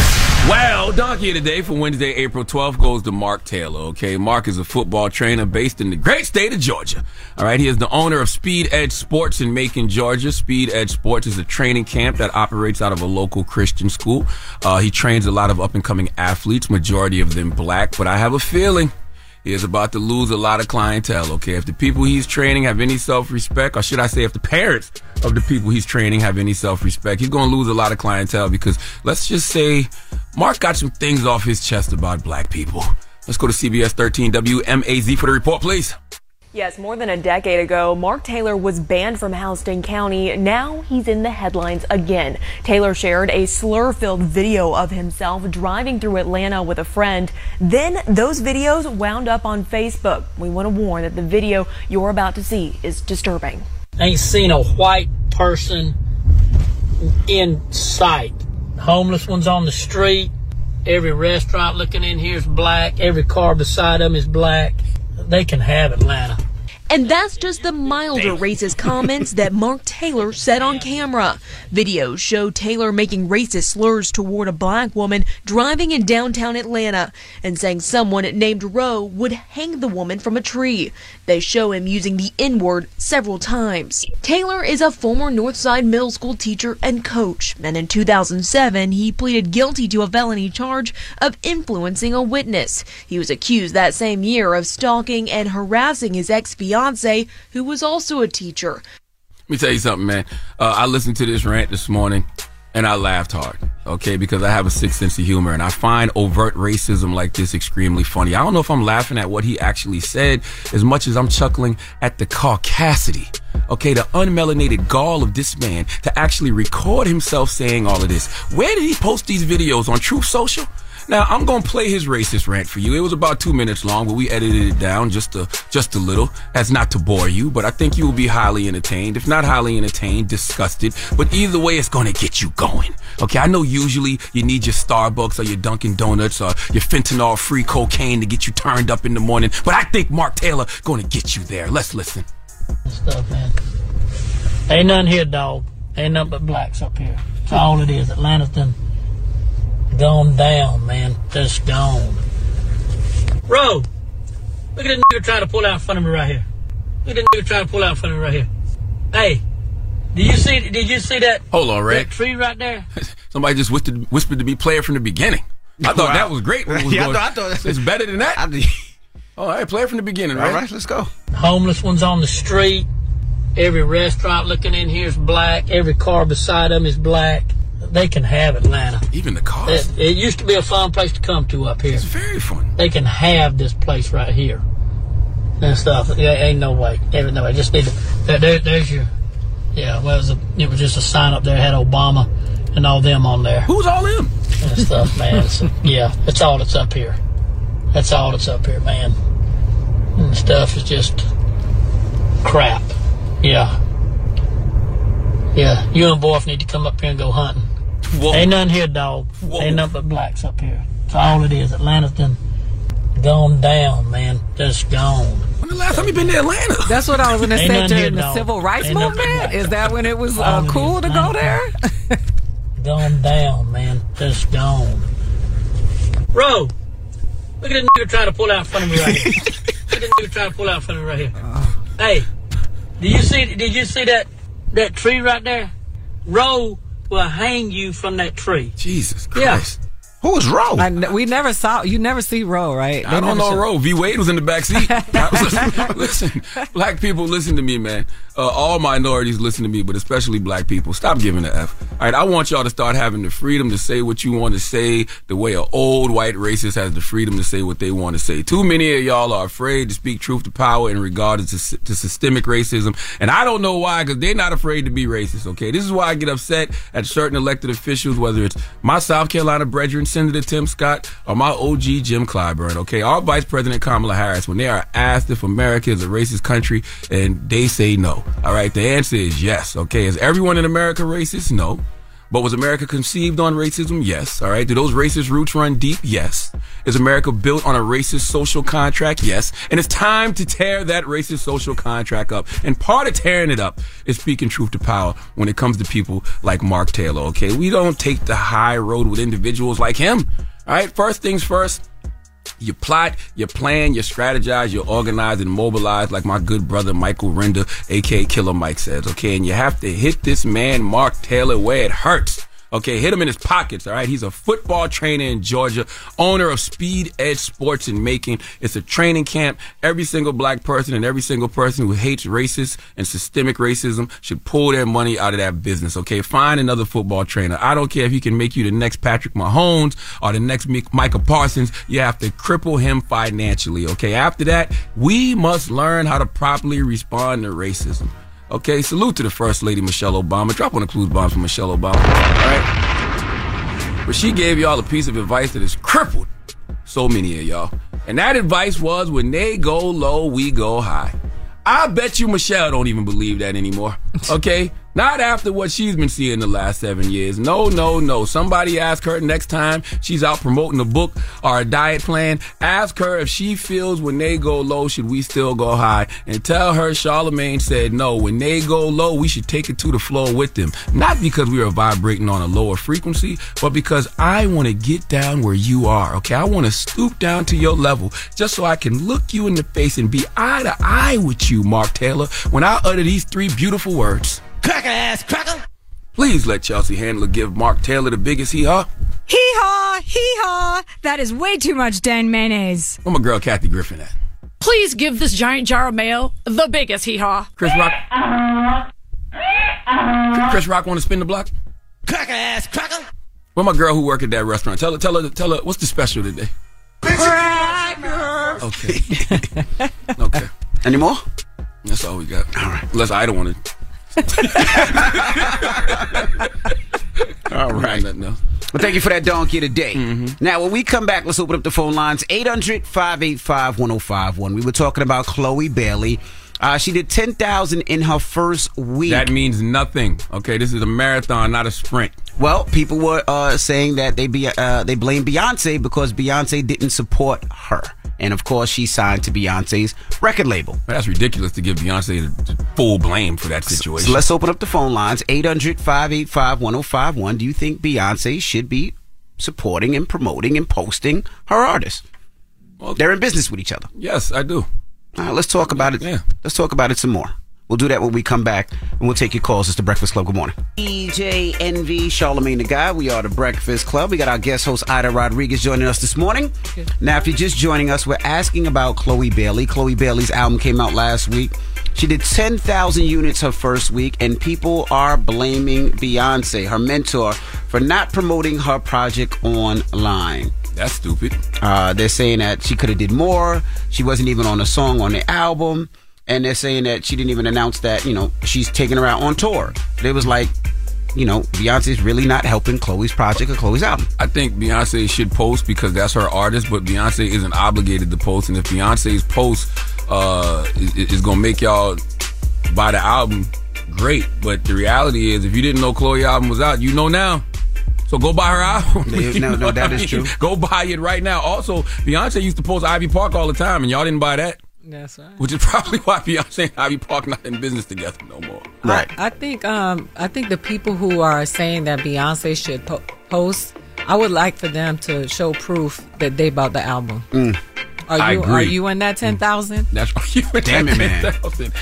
Well, Donkey of the Day for Wednesday, April 12th goes to Mark Taylor, okay? Mark is a football trainer based in the great state of Georgia. All right, he is the owner of Speed Edge Sports in Macon, Georgia. Speed Edge Sports is a training camp that operates out of a local Christian school. Uh, he trains a lot of up and coming athletes, majority of them black, but I have a feeling he is about to lose a lot of clientele, okay? If the people he's training have any self respect, or should I say, if the parents of the people he's training have any self respect, he's going to lose a lot of clientele because let's just say Mark got some things off his chest about black people. Let's go to CBS 13 WMAZ for the report, please. Yes, more than a decade ago, Mark Taylor was banned from Houston County. Now he's in the headlines again. Taylor shared a slur filled video of himself driving through Atlanta with a friend. Then those videos wound up on Facebook. We want to warn that the video you're about to see is disturbing. ain't seen a white person in sight. Homeless ones on the street. Every restaurant looking in here is black. Every car beside them is black. They can have Atlanta. And that's just the milder racist comments that Mark Taylor said on camera. Videos show Taylor making racist slurs toward a black woman driving in downtown Atlanta and saying someone named Roe would hang the woman from a tree. They show him using the N word several times. Taylor is a former Northside Middle School teacher and coach, and in 2007 he pleaded guilty to a felony charge of influencing a witness. He was accused that same year of stalking and harassing his ex fiance, who was also a teacher. Let me tell you something, man. Uh, I listened to this rant this morning and I laughed hard, okay, because I have a sixth sense of humor and I find overt racism like this extremely funny. I don't know if I'm laughing at what he actually said as much as I'm chuckling at the caucasity, okay, the unmelanated gall of this man to actually record himself saying all of this. Where did he post these videos? On Truth Social? Now I'm gonna play his racist rant for you. It was about two minutes long, but we edited it down just a just a little, as not to bore you. But I think you will be highly entertained. If not highly entertained, disgusted. But either way, it's gonna get you going. Okay, I know usually you need your Starbucks or your Dunkin' Donuts or your fentanyl free cocaine to get you turned up in the morning. But I think Mark Taylor gonna get you there. Let's listen. Stuff, man. Ain't nothing here, dog. Ain't nothing but blacks up here. That's all it is. Atlanta's done gone down, man. Just gone. Bro, look at this nigga trying to pull out in front of me right here. Look at this nigga trying to pull out in front of me right here. Hey, did you see? Did you see that? Hold on, Red. That tree right there. Somebody just whispered, whispered to be player from the beginning. I thought Wow. that was great. What was Yeah, I going- thought- I thought- it's better than that. All right, oh, player from the beginning. All Red. right, let's go. Homeless ones on the street. Every restaurant looking in here is black. Every car beside them is black. They can have Atlanta. Even the cars. It, it used to be a fun place to come to up here. It's very fun. They can have this place right here and stuff. Yeah, ain't no way. Ain't no way. Just need to. There, there, there's your. Yeah, well, it was, a, it was just a sign up there. Had Obama and all them on there. Who's all them? And stuff, man. Yeah, that's all that's up here. That's all that's up here, man. And stuff is just crap. Yeah. Yeah, you and Boff need to come up here and go hunting. Ain't nothing here, dog. Ain't nothing but blacks up here. That's all it is. Atlanta's done gone down, man. Just gone. When the last time you been to Atlanta? That's what I was going to say nothing here, during the dog. civil rights Ain't movement. Is that when it was uh, cool is, to go there? Gone down, man. Just gone. Bro, look at this nigga trying to pull out in front of me right here. look at this nigga trying to pull out in front of me right here. Hey, did you see? Did you see that that tree right there? Roe will hang you from that tree. Jesus Christ. Who was Roe? I we never saw. You never see Roe, right? I They don't know show- Roe. V Wade was in the back seat. listen, black people, listen to me, man. Uh, all minorities listen to me, but especially black people. Stop giving the F. All right, I want y'all to start having the freedom to say what you want to say, the way an old white racist has the freedom to say what they want to say. Too many of y'all are afraid to speak truth to power in regard to, to systemic racism, and I don't know why, because they're not afraid to be racist. Okay, this is why I get upset at certain elected officials, whether it's my South Carolina brethren, Senator Tim Scott, or my OG Jim Clyburn. Okay, our Vice President Kamala Harris, when they are asked if America is a racist country, and they say no. All right, the answer is yes. Okay, is everyone in America racist? No. But was America conceived on racism? Yes. All right. Do those racist roots run deep? Yes. Is America built on a racist social contract? Yes. And it's time to tear that racist social contract up. And part of tearing it up is speaking truth to power when it comes to people like Mark Taylor. Okay. We don't take the high road with individuals like him. All right. First things first. You plot, you plan, you strategize, you organize and mobilize like my good brother Michael Render, aka Killer Mike says, okay? And you have to hit this man, Mark Taylor, where it hurts. Okay, hit him in his pockets, all right? He's a football trainer in Georgia, owner of Speed Edge Sports in Macon. It's a training camp. Every single black person and every single person who hates racist and systemic racism should pull their money out of that business, okay? Find another football trainer. I don't care if he can make you the next Patrick Mahomes or the next Mi- Micah Parsons. You have to cripple him financially, okay? After that, we must learn how to properly respond to racism. Okay, salute to the First Lady Michelle Obama. Drop on the clues bomb for Michelle Obama. All right? But she gave y'all a piece of advice that has crippled so many of y'all. And that advice was when they go low, we go high. I bet you Michelle don't even believe that anymore. Okay? Not after what she's been seeing the last seven years. No, no, no. Somebody ask her next time she's out promoting a book or a diet plan. Ask her if she feels when they go low, should we still go high? And tell her Charlamagne said no. When they go low, we should take it to the floor with them. Not because we are vibrating on a lower frequency, but because I want to get down where you are. Okay? I want to stoop down to your level just so I can look you in the face and be eye to eye with you, Mark Taylor, when I utter these three beautiful words. Cracker ass cracker. Please let Chelsea Handler give Mark Taylor the biggest hee haw. Hee haw, hee haw. That is way too much Dan mayonnaise. Where my girl Kathy Griffin at? Please give this giant jar of mayo the biggest hee haw. Chris Rock. Chris Rock want to spin the block? Cracker ass cracker. Where my girl who work at that restaurant? Tell her, tell her, tell her. What's the special today? Cracker. Okay. okay. Any more? That's all we got. All right. Unless I don't want All right. Nothing else. Well, thank you for that donkey today. Now, when we come back, let's open up the phone lines 800 585 1051. We were talking about Chloe Bailey. Uh, she did 10,000 in her first week. That means nothing. Okay, this is a marathon, not a sprint. Well, people were uh, saying that they be uh, they blame Beyonce because Beyonce didn't support her, and of course she signed to Beyonce's record label. That's ridiculous to give Beyonce the full blame for that situation. So let's open up the phone lines 800 585 1051. Do you think Beyonce should be supporting and promoting and posting her artists. They're in business with each other. Yes, I do. All right, let's talk about it. Yeah. Let's talk about it some more. We'll do that when we come back, and we'll take your calls. It's the Breakfast Club. Good morning. DJ Envy, Charlamagne Tha God. We are the Breakfast Club. We got our guest host, Aida Rodriguez, joining us this morning. Now, if you're just joining us, we're asking about Chloe Bailey. Chloe Bailey's album came out last week. She did 10,000 units her first week, and people are blaming Beyonce, her mentor, for not promoting her project online. That's stupid. Uh, they're saying that she could have did more. She wasn't even on a song on the album, and they're saying that she didn't even announce that you know she's taking her out on tour. It was like, you know, Beyonce's really not helping Chloe's project or Chloe's album. I think Beyonce should post because that's her artist, but Beyonce isn't obligated to post. And if Beyonce's post uh, is, is going to make y'all buy the album, great. But the reality is, if you didn't know Chloe album was out, you know now. So go buy her album. No, no, that is true. Go buy it right now. Also, Beyonce used to post Ivy Park all the time, and y'all didn't buy that. That's right. Which is probably why Beyonce and Ivy Park not in business together no more. Right. I think um I think the people who are saying that Beyonce should po- post, I would like for them to show proof that they bought the album. Are I you agree. are you in that ten thousand? That's you Damn it, man.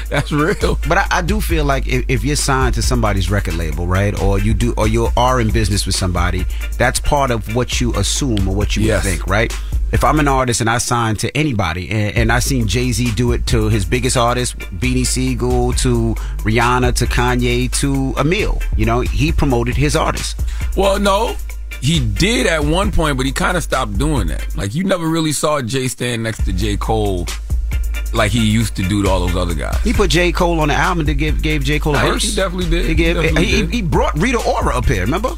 That's real. But I, I do feel like if, if you're signed to somebody's record label, right, or you do, or you are in business with somebody, that's part of what you assume or what you Yes. think, right? If I'm an artist and I sign to anybody, and, and I seen Jay Z do it to his biggest artist, Beanie Sigel, to Rihanna, to Kanye, to Amil, you know, he promoted his artist. Well, no, he did at one point, but he kind of stopped doing that. Like you never really saw Jay stand next to J. Cole like he used to do to all those other guys. He put J. Cole on the album to give gave J. Cole a verse. he definitely did. He, He definitely he, did. he brought Rita Ora up here. Remember?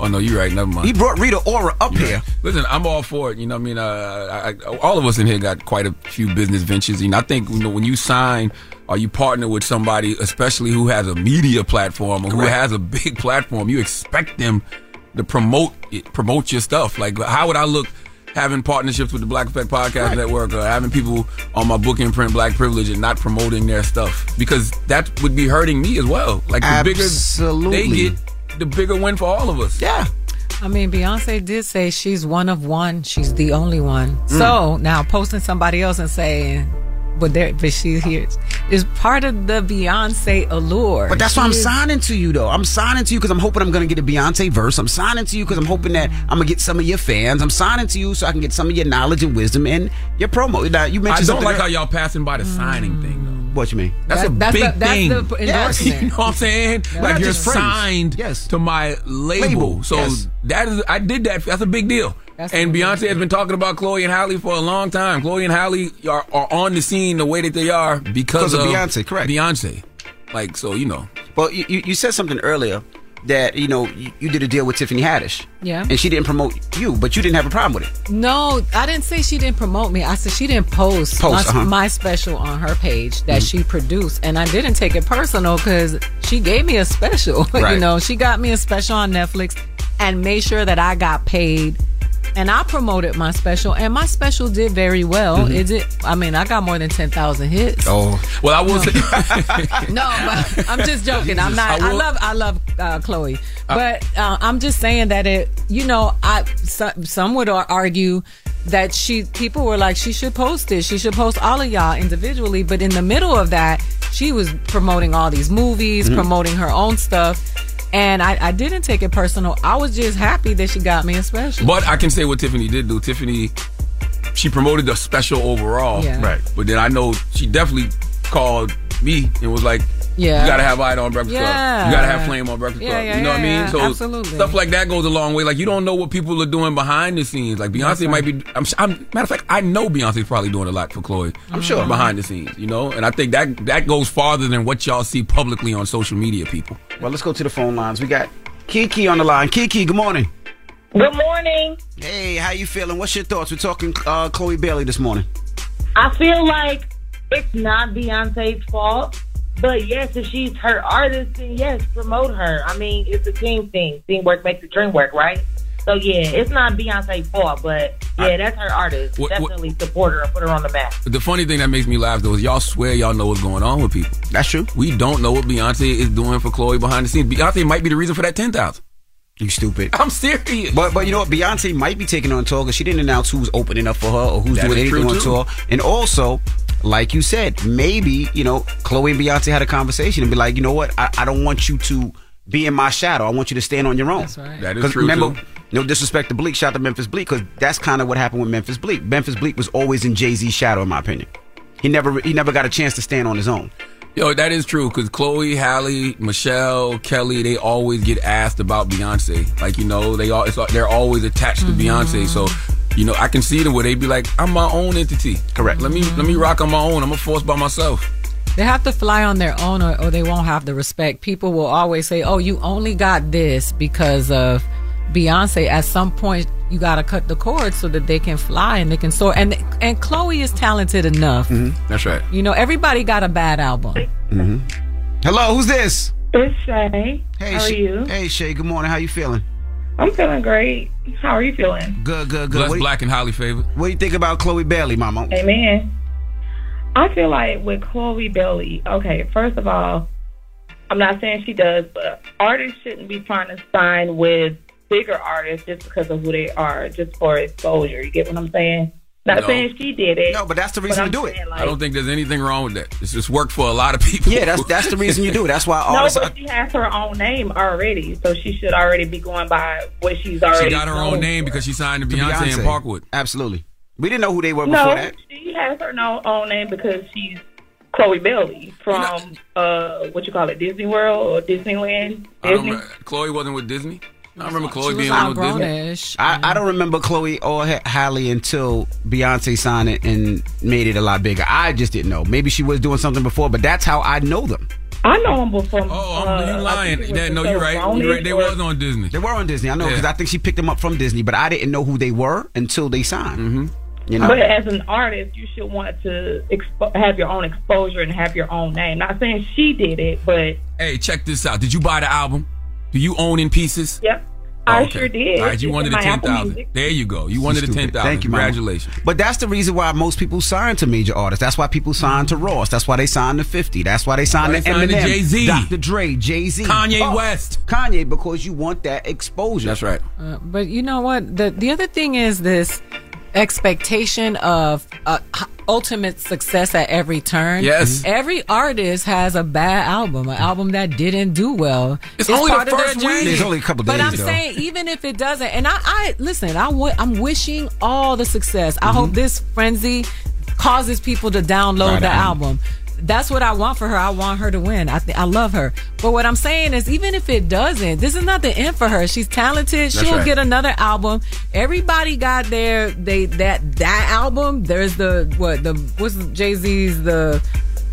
Oh no, you're right. Never mind. He brought Rita Ora up You're here. right. Listen, I'm all for it. You know, what I mean, uh, I, I, all of us in here got quite a few business ventures. You know, I think you know when you sign or you partner with somebody, especially who has a media platform or who has a big platform, you expect them to promote it, promote your stuff. Like, how would I look? Having partnerships with the Black Effect Podcast Network, or having people on my book imprint Black Privilege and not promoting their stuff because that would be hurting me as well. Like the bigger Absolutely. they get, the bigger win for all of us. Yeah. I mean, Beyonce did say she's one of one. She's the only one. Mm. So now posting somebody else and saying, but there, but she's here is part of the Beyonce allure. But that's why I'm is- signing to you, though. I'm signing to you because I'm hoping I'm going to get a Beyonce verse. I'm signing to you because I'm hoping that I'm going to get some of your fans. I'm signing to you so I can get some of your knowledge and wisdom and your promo. Now, you mentioned I don't like ear- how y'all passing by the signing thing though. What you mean? That's That- a that's big the- that's thing. the Yes, you know what I'm saying? We're like you're just friends. signed Yes. to my label. Label, So yes. that is I did that. That's a big deal. That's and a big Beyonce has been talking about Chloe and Halle for a long time. Chloe and Halle are, are on the scene the way that they are because, Because of Beyonce, correct. Beyonce. Like so, you know. Well, you, you you said something earlier that, you know, you, you did a deal with Tiffany Haddish. Yeah. And she didn't promote you, but you didn't have a problem with it. No, I didn't say she didn't promote me. I said she didn't post, Post, my, uh-huh. Mm-hmm. my special on her page that she produced, and I didn't take it personal because she gave me a special. you know, she got me a special on Netflix and made sure that I got paid. And I promoted my special, and my special did very well. Mm-hmm. It did. I mean, I got more than ten thousand hits. Oh. Well, I will say No, but I'm just joking. I'm not. I I, love. I love uh, Chloe, but uh, I'm just saying that it. You know, I some, some would argue that she people were like she should post it. She should post all of y'all individually. But in the middle of that, she was promoting all these movies, promoting her own stuff, and I, I didn't take it personal. I was just happy that she got me a special. But I can say what Tiffany did do. Tiffany, she promoted the special overall. Yeah. Right. But then I know she definitely called me and was like, Yeah. You gotta have Aida on Breakfast Club. You gotta have Flame on Breakfast Yeah, Club. yeah, you know what I yeah, mean? So absolutely. stuff like that goes a long way. Like you don't know what people are doing behind the scenes. Like Beyonce might be. I'm, I'm matter of fact, I know Beyonce's probably doing a lot for Chloe. I'm sure. behind the scenes. You know, and I think that that goes farther than what y'all see publicly on social media. People. Well, let's go to the phone lines. We got Kiki on the line. Kiki, good morning. Good morning. Hey, how you feeling? What's your thoughts? We're talking uh, Chloe Bailey this morning. I feel like it's not Beyonce's fault, but yes, if she's her artist, then yes, promote her. I mean, it's a team thing. Teamwork makes the dream work, right? So yeah, it's not Beyonce's fault, but yeah, that's her artist. What- what- Definitely support her and put her on the map. The funny thing that makes me laugh though is y'all swear y'all know what's going on with people. That's true. We don't know what Beyonce is doing for Chloe behind the scenes. Beyonce might be the reason for that ten thousand. You stupid. I'm serious. But but you know what? Beyonce might be taking on tour because she didn't announce who's opening up for her or who's That doing is anything true, on too. tour. And also, like you said, maybe you know Chloe and Beyonce had a conversation and be like, you know what? I, I don't want you to be in my shadow. I want you to stand on your own. That's right. That is 'Cause true, Remember, too. no disrespect to Bleek. Shout out to Memphis Bleek because that's kind of what happened with Memphis Bleek. Memphis Bleek was always in Jay Z's shadow, in my opinion. He never he never got a chance to stand on his own. Yo, that is true because Chloe, Halle, Michelle, Kelly, they always get asked about Beyonce. Like you know, they all it's, they're always attached to mm-hmm. Beyonce. So you know, I can see them where they be like, "I'm my own entity." Correct. Let me let me rock on my own. I'm a force by myself. They have to fly on their own or, or they won't have the respect. People will always say, oh, you only got this because of Beyonce. At some point, you got to cut the cord so that they can fly and they can soar. And and Chloe is talented enough. That's right. You know, everybody got a bad album. Mm-hmm. Hello, who's this? It's Shay. Hey, How are Shay- you? Hey, Shay. Good morning. How you feeling? I'm feeling great. How are you feeling? Good, good, good. Bless What do you- Black and highly favored. What do you think about Chloe Bailey, Mama? Amen. I feel like with Chloe Bailey, okay, first of all, I'm not saying she does, but artists shouldn't be trying to sign with bigger artists just because of who they are, just for exposure. You get what I'm saying? Not No. saying she did it. No, but that's the reason I'm to do it. saying, I don't think there's anything wrong with that. It's just worked for a lot of people. Yeah, that's that's the reason you do it. That's why No, artists. but she has her own name already, so she should already be going by what she's already. She got her own name for. because she signed to to Beyonce, in Parkwood. Absolutely. We didn't know who they were No, before that. she has her own name because she's Chloe Bailey from uh, what you call it, Disney World or Disneyland. I don't Disney. Chloe wasn't with Disney. I remember Chloe being one with Disney. I, I don't remember Chloe or Ha- Halle until Beyonce signed it and made it a lot bigger. I just didn't know. Maybe she was doing something before, but that's how I know them. I know them before. Oh, uh, you I lying? think it was That, no, you're right. You're right. They or- was on Disney. They were on Disney. I know because Yeah. I think she picked them up from Disney, but I didn't know who they were until they signed. Mm-hmm. You know, But as an artist, you should want to expo- have your own exposure and have your own name. Not saying she did it, but Hey, check this out. Did you buy the album? Do you own in pieces? yep, Oh, I okay. sure did. All right, you It's wanted in the my ten Apple thousand. Music. There you go. You wanted the Stupid. ten thousand. Thank you, Mama. Congratulations. But that's the reason why most people sign to major artists. That's why people sign to Ross. That's why they sign to 50. That's why they sign Why to they sign to Eminem, Jay-Z. Dr. Dre, Jay Z, Kanye West. Kanye, because you want that exposure. That's right. Uh, but you know what? The the other thing is this expectation of uh, ultimate success at every turn. Yes. Every artist has a bad album, an album that didn't do well. It's only the part of their first week. journey. There's only a couple But days, I'm though. saying, even if it doesn't, and I, listen, I listen, I w- I'm wishing all the success. I Mm-hmm. hope this frenzy causes people to download Right the on. album. That's what I want for her. I want her to win. I th- I love her. But what I'm saying is, even if it doesn't, this is not the end for her. She's talented. That's She'll right. get another album. Everybody got their they that that album. There's the what the what's Jay Z's the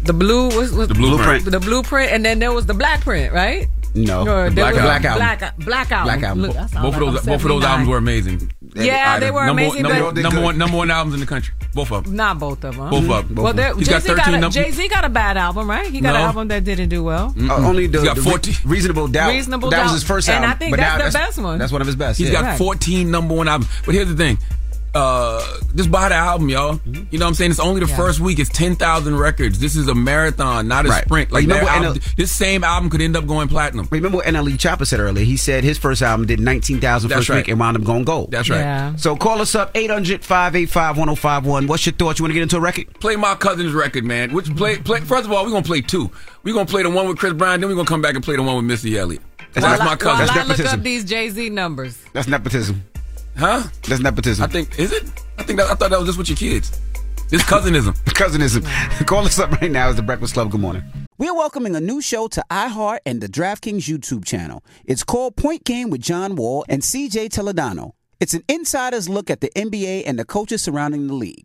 the blue what's, what's The Blueprint. the blueprint, and then there was the black print, right? No, Or the Black, was- Black Album. Black, black album. Black album. Look, Both of those, both of those albums were amazing. Yeah, they were number, amazing, Number, one, number one, number one albums in the country. Both of them. Not both of them. Both of them. Well, there, He's Jay got Z 13 got, a, num- Jay-Z got a bad album, right? He got No. an album that didn't do well. Uh, only the, He's got the re- 14 reasonable doubt. Reasonable that Doubt. was his first And album. I think but that's now the best one. That's one of his best. He's yeah. got 14 number one albums. But here's the thing. Uh, just buy the album, y'all. Mm-hmm. You know what I'm saying? It's only the Yeah. first week. It's 10,000 records. This is a marathon, not a Right. sprint. Like Remember their what this same album could end up going platinum. Remember what NLE Choppa said earlier? He said his first album did 19,000 first right. week and wound up going gold. That's right. Yeah. So call us up 800-585-1051. What's your thoughts? You want to get into a record? Play my cousin's record, man. Which play, play? First of all, we're gonna play two. We're gonna play the one with Chris Brown, then we're gonna come back and play the one with Missy Elliott. That's, While I- my cousin. While I That's look nepotism. up these Jay Z numbers. That's nepotism. Huh? That's nepotism. I think is it? I think that, I thought that was just with your kids. It's cousinism. Cousinism. Call us up right now. It's the Breakfast Club. Good morning. We are welcoming a new show to iHeart and the DraftKings YouTube channel. It's called Point Game with John Wall and CJ Toledano. It's an insider's look at the NBA and the coaches surrounding the league.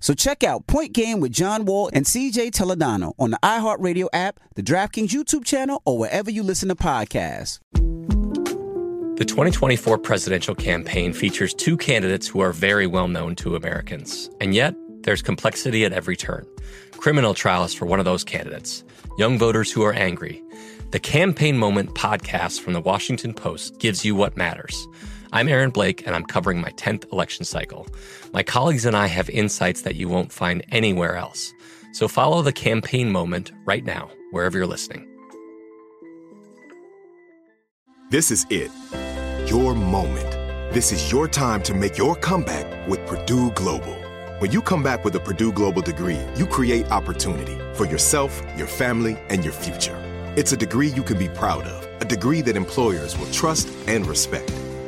So check out Point Game with John Wall and CJ Toledano on the iHeartRadio app, the DraftKings YouTube channel, or wherever you listen to podcasts. The 2024 presidential campaign features two candidates who are very well known to Americans. And yet, there's complexity at every turn. Criminal trials for one of those candidates, young voters who are angry. The Campaign Moment podcast from the Washington Post gives you what matters. I'm Aaron Blake, and I'm covering my 10th election cycle. My colleagues and I have insights that you won't find anywhere else. So follow the Campaign Moment right now, wherever you're listening. This is it. Your moment. This is your time to make your comeback with Purdue Global. When you come back with a Purdue Global degree, you create opportunity for yourself, your family, and your future. It's a degree you can be proud of, a degree that employers will trust and respect.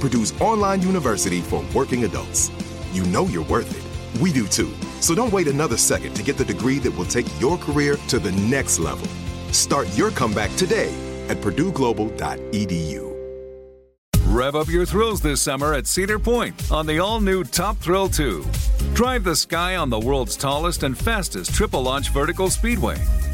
Purdue's online university for working adults. You know you're worth it. We do too. So don't wait another second to get the degree that will take your career to the next level. Start your comeback today at purdueglobal.edu. Rev up your thrills this summer at Cedar Point on the all new Top Thrill 2. Drive the sky on the world's tallest and fastest triple launch vertical speedway.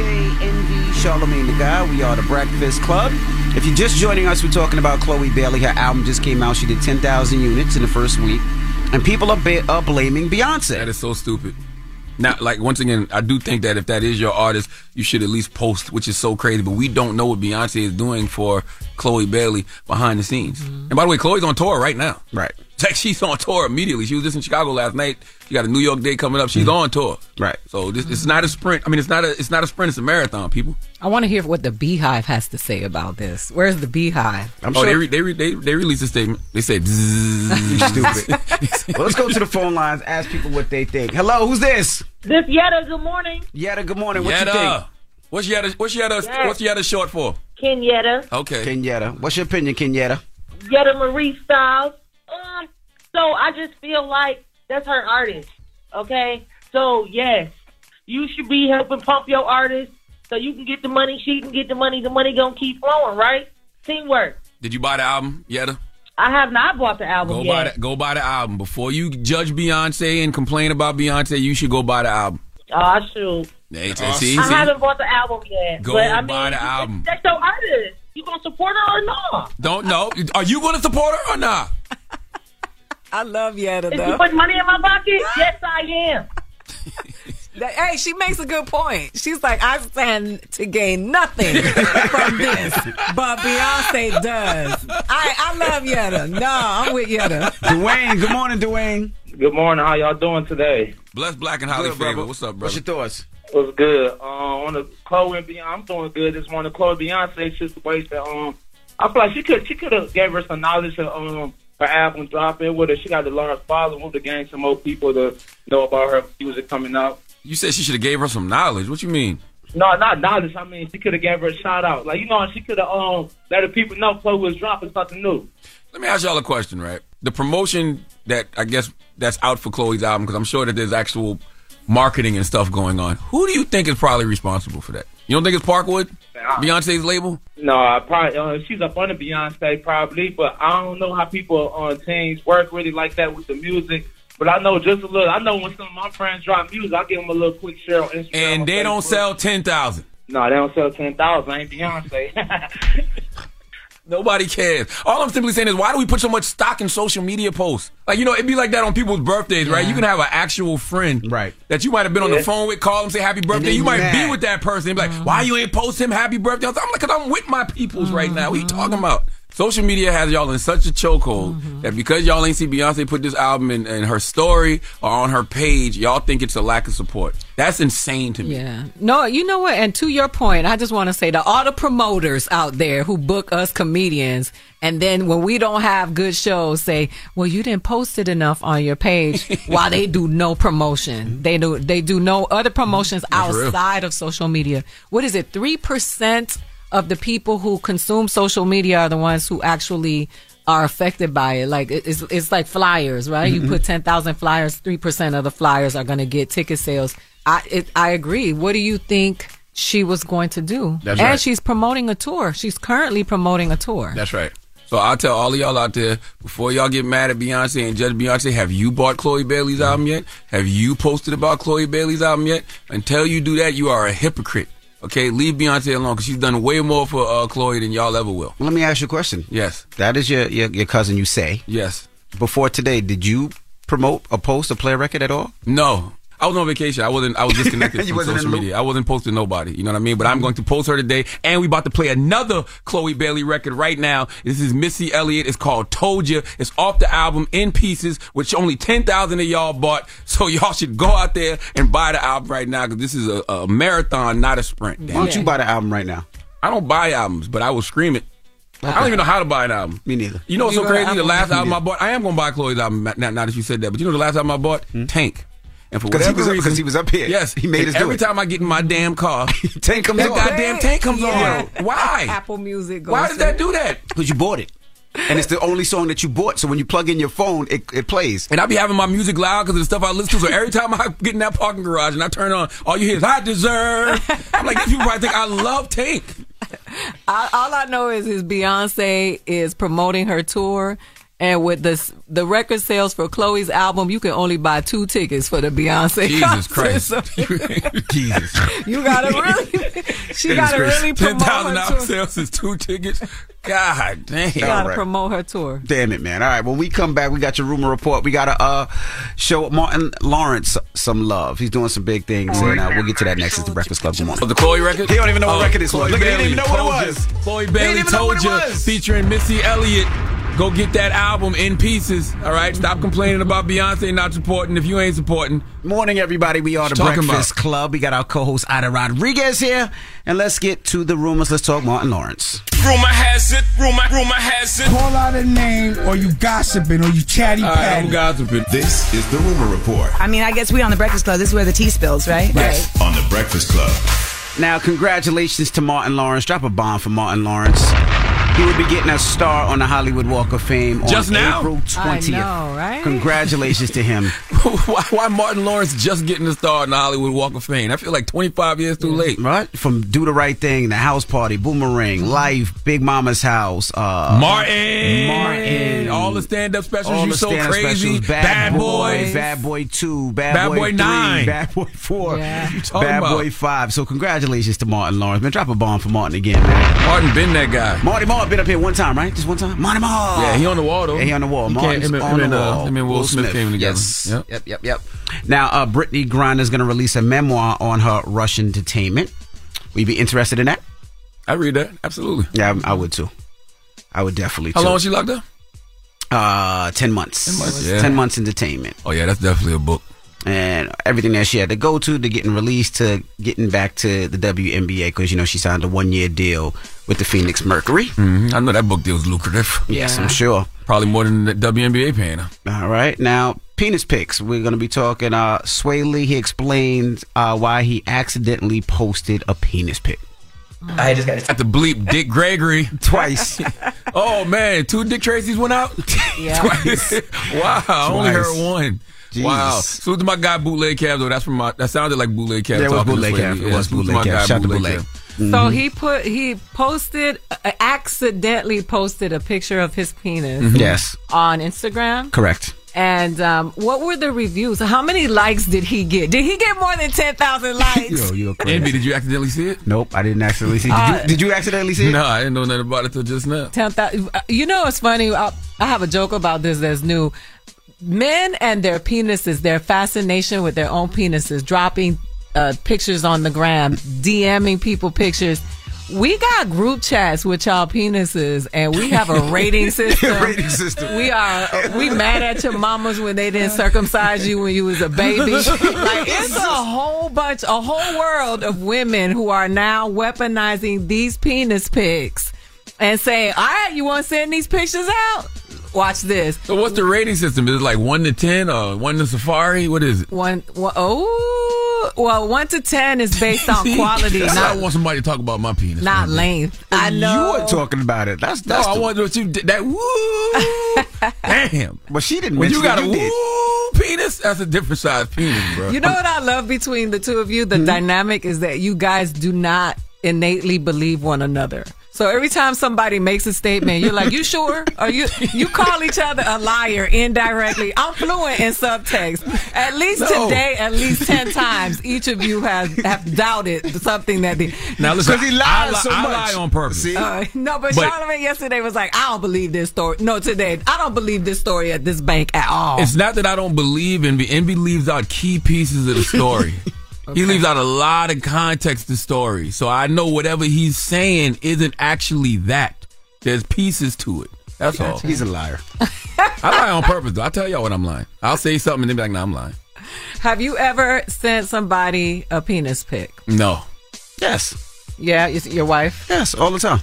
DJ Envy, Charlamagne Tha God. We are the Breakfast Club. If you're just joining us, we're talking about Chloe Bailey. Her album just came out. She did 10,000 units in the first week. And people are, ba- are blaming Beyonce. That is so stupid. Now, like once again, I do think that if that is your artist, you should at least post, which is so crazy. But we don't know what Beyonce is doing for Chloe Bailey behind the scenes. Mm-hmm. And by the way, Chloe's on tour right now. Right. Like she's on tour immediately. She was just in Chicago last night. She got a New York date coming up. She's mm-hmm. on tour. Right. So this it's not a sprint. I mean, it's not a it's not a sprint. It's a marathon. People. I want to hear what the Beehive has to say about this. Where's the Beehive? oh, they, re- they, re- they they released a statement. They said, Stupid. well, let's go to the phone lines, ask people what they think. Hello, who's this? This Yetta, good morning. Yetta, good morning. What you think? What's Yetta? What's Yetta? Yes. What's Yetta short for? Ken Yetta. Okay. Kenyatta. What's your opinion, Kenyatta? Yetta Marie Styles. Um, so I just feel like that's her artist. Okay? So yes, you should be helping pump your artist so you can get the money, she can get the money, the money gonna keep flowing, right? Teamwork. Did you buy the album, Yetta? I have not bought the album Go yet. buy the, go buy the album before you judge Beyonce and complain about Beyonce. You should go buy the album. Oh shoot. Hey, see, see, I haven't bought the album yet. Go but I mean, buy the album. That's your artist. You gonna support her or not? Don't know. Are you going to support her or not? I love Yetta Is though. you putting money in my pocket? yes, I am. Hey, she makes a good point. She's like, I stand to gain nothing from this, but Beyonce does. I I love Yetta. No, I'm with Yetta. Dwayne, good morning, Dwayne. Good morning. How y'all doing today? Bless Black and Holly Good, Favor. brother. What's up, brother? What's your thoughts? What's good? Uh, on the Chloe and Beyonce, I'm doing good. This morning, Chloe Beyonce just situation. Um, I feel like she could she could have gave her some knowledge of um her album dropping with her. She got to learn following with to gain some more people to know about her music coming out. You said she should have gave her some knowledge. What you mean? No, not knowledge. I mean, she could have gave her a shout out. Like you know, she could have um let the people know Chloe was dropping something new. Let me ask y'all a question, right? The promotion that I guess that's out for Chloe's album, because I'm sure that there's actual marketing and stuff going on. Who do you think is probably responsible for that? You don't think it's Parkwood, Beyonce's label? No, I probably uh, she's up under Beyonce probably, but I don't know how people on teams work really like that with the music. But I know just a little. I know when some of my friends drop music, I give them a little quick share on Instagram. And they don't sell ten thousand. No, they don't sell ten thousand. I ain't Beyonce. Nobody cares. All I'm simply saying is, why do we put so much stock in social media posts? Like, you know, it'd be like that on people's birthdays, right? You can have an actual friend, right, that you might have been on Yeah. the phone with, call them, say happy birthday. You might mad. be with that person, and be like, why you ain't post him happy birthday? I'm like, cause I'm with my peoples right now. What you talking mm-hmm. about? Social media has y'all in such a chokehold mm-hmm. that because y'all ain't see Beyonce put this album in, in her story or on her page, y'all think it's a lack of support. That's insane to me. Yeah. No, you know what? And to your point, I just want to say to all the promoters out there who book us comedians, and then when we don't have good shows, say, "Well, you didn't post it enough on your page." while they do no promotion, they do they do no other promotions That's real. outside of social media. What is it? Three percent of the people who consume social media are the ones who actually are affected by it. Like it's it's like flyers, right? You Mhm. put ten thousand flyers, three percent of the flyers are going to get ticket sales. I it, I agree. What do you think she was going to do? That's and right. she's promoting a tour. She's currently promoting a tour. That's right. So I'll tell all of y'all out there before y'all get mad at Beyonce and judge Beyonce. Have you bought Chloe Bailey's album yet? Have you posted about Chloe Bailey's album yet? Until you do that, you are a hypocrite. Okay, leave Beyonce alone because she's done way more for uh, Chloe than y'all ever will. Let me ask you a question. Yes. That is your, your your cousin. You say yes. Before today, did you promote a post or play a record at all? No. I was on vacation. I wasn't. I was disconnected from wasn't social media. I wasn't posting nobody. You know what I mean? But I'm going to post her today, and we about to play another Chloe Bailey record right now. This is Missy Elliott. It's called "Told You." It's off the album in pieces, which only ten thousand of y'all bought. So y'all should go out there and buy the album right now because this is a, a marathon, not a sprint. Why don't you buy the album right now? I don't buy albums, but I will scream it. I don't even know how to buy an album. Me neither. You know what's so You got an crazy? The last album I bought, I am going to buy Chloe's album now, now that you said that. But you know the last album I bought? Hmm? Tank. And for 'Cause he whatever was up- reason, 'cause he was up here. Yes, He made and us do every it. time I get in my damn car, Tank comes that on. goddamn tank comes Yeah. on. Why? Apple Music. Why goes did that do that? Because you bought it. And it's the only song that you bought. So when you plug in your phone, it, it plays. And I be having my music loud because of the stuff I listen to. So every time I get in that parking garage and I turn on, all you hear is "I deserve." I'm like, these people probably think I love Tank. I, all I know is is Beyonce is promoting her tour, and with the the record sales for Chloe's album, you can only buy two tickets for the Beyonce. Jesus concert. Christ. So Jesus. you gotta really, she gotta really ten promote thousand her tour. sales is two tickets. God damn. She gotta All right. promote her tour. Damn it, man. All right, when we come back, we got your rumor report. We got to uh, show Martin Lawrence some love. He's doing some big things, and uh, we'll get to that next. It's the Breakfast Club. Good morning. Oh, the Chloe record? He don't even know what Oh, record this Chloe was. Look, he didn't even know what it was. Chloe Bailey didn't even know told you, featuring Missy Elliott. Go get that album in pieces. All right, stop complaining about Beyonce not supporting if you ain't supporting. Morning, everybody. We are the What you talking Breakfast about? Club. We got our co-host Aida Rodriguez here, and let's get to the rumors. Let's talk Martin Lawrence. Rumor has it, rumor, rumor has it. Call out a name, or you gossiping, or you chatty All right, patty. I'm gossiping. This is the Rumor Report I mean, I guess we on the Breakfast Club. This is where the tea spills, right? Yes, on the Breakfast Club. Now, congratulations to Martin Lawrence. Drop a bomb for Martin Lawrence. He will be getting a star on the Hollywood Walk of Fame on Just now? April 20th. I know, right? Congratulations to him. why, why Martin Lawrence just getting a star on the Hollywood Walk of Fame? I feel like 25 years too late. Right? From Do the Right Thing, The House Party, Boomerang, Life, Big Mama's House, uh, Martin, Martin, all the stand-up specials. all you the so stand-up crazy. specials, Bad, Boy, Boys. Bad Boy 2, Bad, Bad Boy, Boy 3, 9. Bad Boy 4, Yeah. Bad about? Boy 5. So congratulations to Martin Lawrence. Man, drop a bomb for Martin again, man. Martin been that guy. Marty Marr been up here one time, right? Just one time? Marty Marr! Yeah, he on the wall though. Yeah, he on the wall. He Martin's him and- on him the and, uh, wall. him and Will Smith came together. Yes. Yep. Yep, yep, yep. Now, uh, Brittney Griner's going to release a memoir on her Russian detainment. Will you be interested in that? I read that. Absolutely. Yeah, I, I would too. I would definitely How too. long was she locked up? Uh, 10 months. 10 months, yeah. 10 months in detainment. Oh yeah, that's definitely a book. And everything that she had to go to, to getting released, to getting back to the WNBA, because, you know, she signed a one year deal with the Phoenix Mercury. hmm I know that book deal was lucrative. Yes, I'm sure. Probably more than the WNBA paying her. All right. Now, penis pics. We're going to be talking. Uh, Swae Lee, he explained uh, why he accidentally posted a penis pic. I just got to bleep Dick Gregory twice. oh man, two Dick Tracy's went out. Yeah. twice. wow, I only Twice. heard one. Wow. So to my guy Bootleg Cab though, that's from my. That sounded like Bootleg Cab. Yeah, it was Bootleg Sway Cab. It Yeah, was Bootleg my Cab. Shout to Bootleg Bootleg. Cab. So Mm-hmm. he put he posted uh, accidentally posted a picture of his penis Mhm. Yes. on Instagram. Correct. And um, what were the reviews? How many likes did he get? Did he get more than ten thousand likes? Yo, you Envy, did you accidentally see it? Nope, I didn't accidentally see it. Did, Uh, you, did you accidentally see it? No, I didn't know nothing about it till just now. Ten thousand. You know, it's funny. I, I have a joke about this. That's new. Men and their penises, their fascination with their own penises, dropping uh, pictures on the gram, DMing people pictures. We got group chats with y'all penises, and we have a rating system. Rating system. We are we mad at your mamas when they didn't circumcise you when you was a baby. like it's a whole bunch, a whole world of women who are now weaponizing these penis pics and saying, "All right, you want to send these pictures out? Watch this." So what's the rating system? Is it like one to ten or one to Safari? What is it? One, one oh, well, one to ten is based on quality, That's why I not want somebody to talk about my penis. not length. I know. You were talking about it. That's that's. No, that's. I the- want what you did. That woo. Damn. But she didn't. When you got a it, did. woo penis, that's a different size penis, bro. You know what I love between the two of you? The hmm? dynamic is that you guys do not innately believe one another. So every time somebody makes a statement, you're like, "You sure?" Or you you call each other a liar indirectly. I'm fluent in subtext. At least No. today, at least ten times, each of you have have doubted something that the. Now listen, 'Cause he lies I, li- so I much. lie on purpose. See? Uh, no, but, But- Charlamagne yesterday was like, I don't believe this story. No, today, I don't believe this story at this bank at all. It's not that I don't believe Envy. Envy leaves out key pieces of the story. He leaves out a lot of context to the story. So I know whatever he's saying isn't actually that. There's pieces to it. That's all. He's a liar. I lie on purpose, though. I'll tell y'all what I'm lying. I'll say something and then be like, no, I'm lying. Have you ever sent somebody a penis pic? No. Yes. Yeah, is it your wife? Yes, all the time.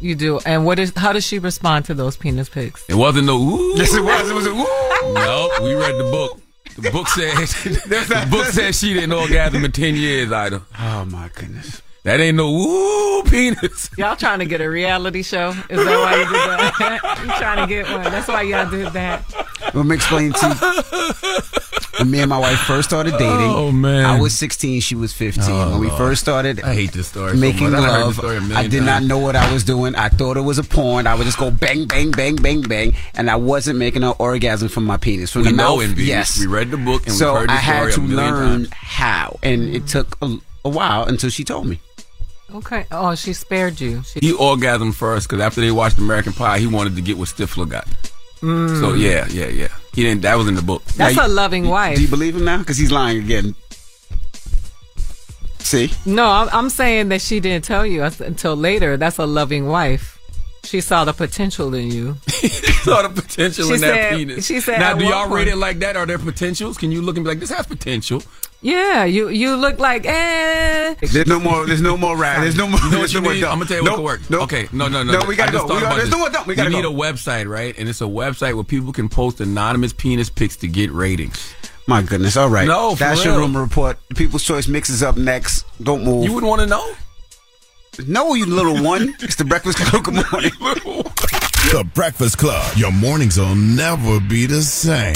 You do. And what is? How does she respond to those penis pics? It wasn't no ooh. Yes, it was. It was a woo. No, we read the book. The book said the book said she didn't orgasm in ten years, Aida. Oh my goodness. That ain't no ooh penis. Y'all trying to get a reality show? Is that why you did that? you trying to get one? That's why y'all did that. Let me explain to you. When me and my wife first started dating, Oh, man. I was 16, she was 15. Oh, when we Lord. first started I hate this story. so making much. I this love, story I did not know what I was doing. I thought it was a porn. I would just go bang, bang, bang, bang, bang, and I wasn't making an orgasm from my penis. From We the know mouth, Envy. yes. We read the book and so we've heard the I had to a learn times. how, and it took a, a while until she told me. Okay. Oh, she spared you. She, He orgasmed first because after they watched American Pie, he wanted to get what Stifler got. Mm. So yeah, yeah, yeah. He didn't. That was in the book. that's Now, a loving wife. Do you believe him now? Because he's lying again. See, No, I'm, I'm saying that she didn't tell you until later. That's a loving wife. She saw the potential in you. saw the potential She in that penis. she said Now, do y'all point- rate it like that? Are there potentials? Can you look and be like, this has potential? Yeah, you you look like eh. there's no more. There's no more rap. There's no more. You know there's no more need? dumb. I'm gonna tell you what Nope, could work. nope. Okay, no, no, no. No, we gotta go. We gotta- there's this. no more dumb. We gotta you need go. a website, right? And it's a website where people can post anonymous penis pics to get ratings. My goodness. All right. No, for that's your rumor report. People's Choice mixes up next. Don't move. You wouldn't want to know? No, you little one. It's the Breakfast Club. Good morning. The Breakfast Club. Your mornings will never be the same.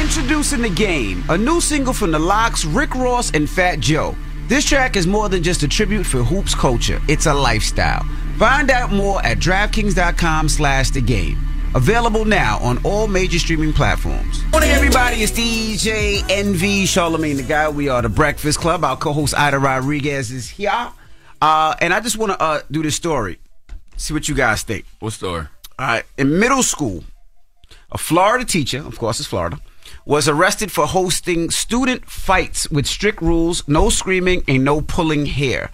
Introducing the game, a new single from the LOX, Rick Ross, and Fat Joe. This track is more than just a tribute for hoops culture. It's a lifestyle. Find out more at DraftKings.com slash the game. Available now on all major streaming platforms. Morning, everybody. It's DJ Envy Charlamagne Tha God. We are the Breakfast Club. Our co-host Aida Rodriguez is here. Uh, and I just want to uh, do this story. See what you guys think. What story? All right. In middle school, a Florida teacher, of course it's Florida, was arrested for hosting student fights with strict rules, no screaming and no pulling hair.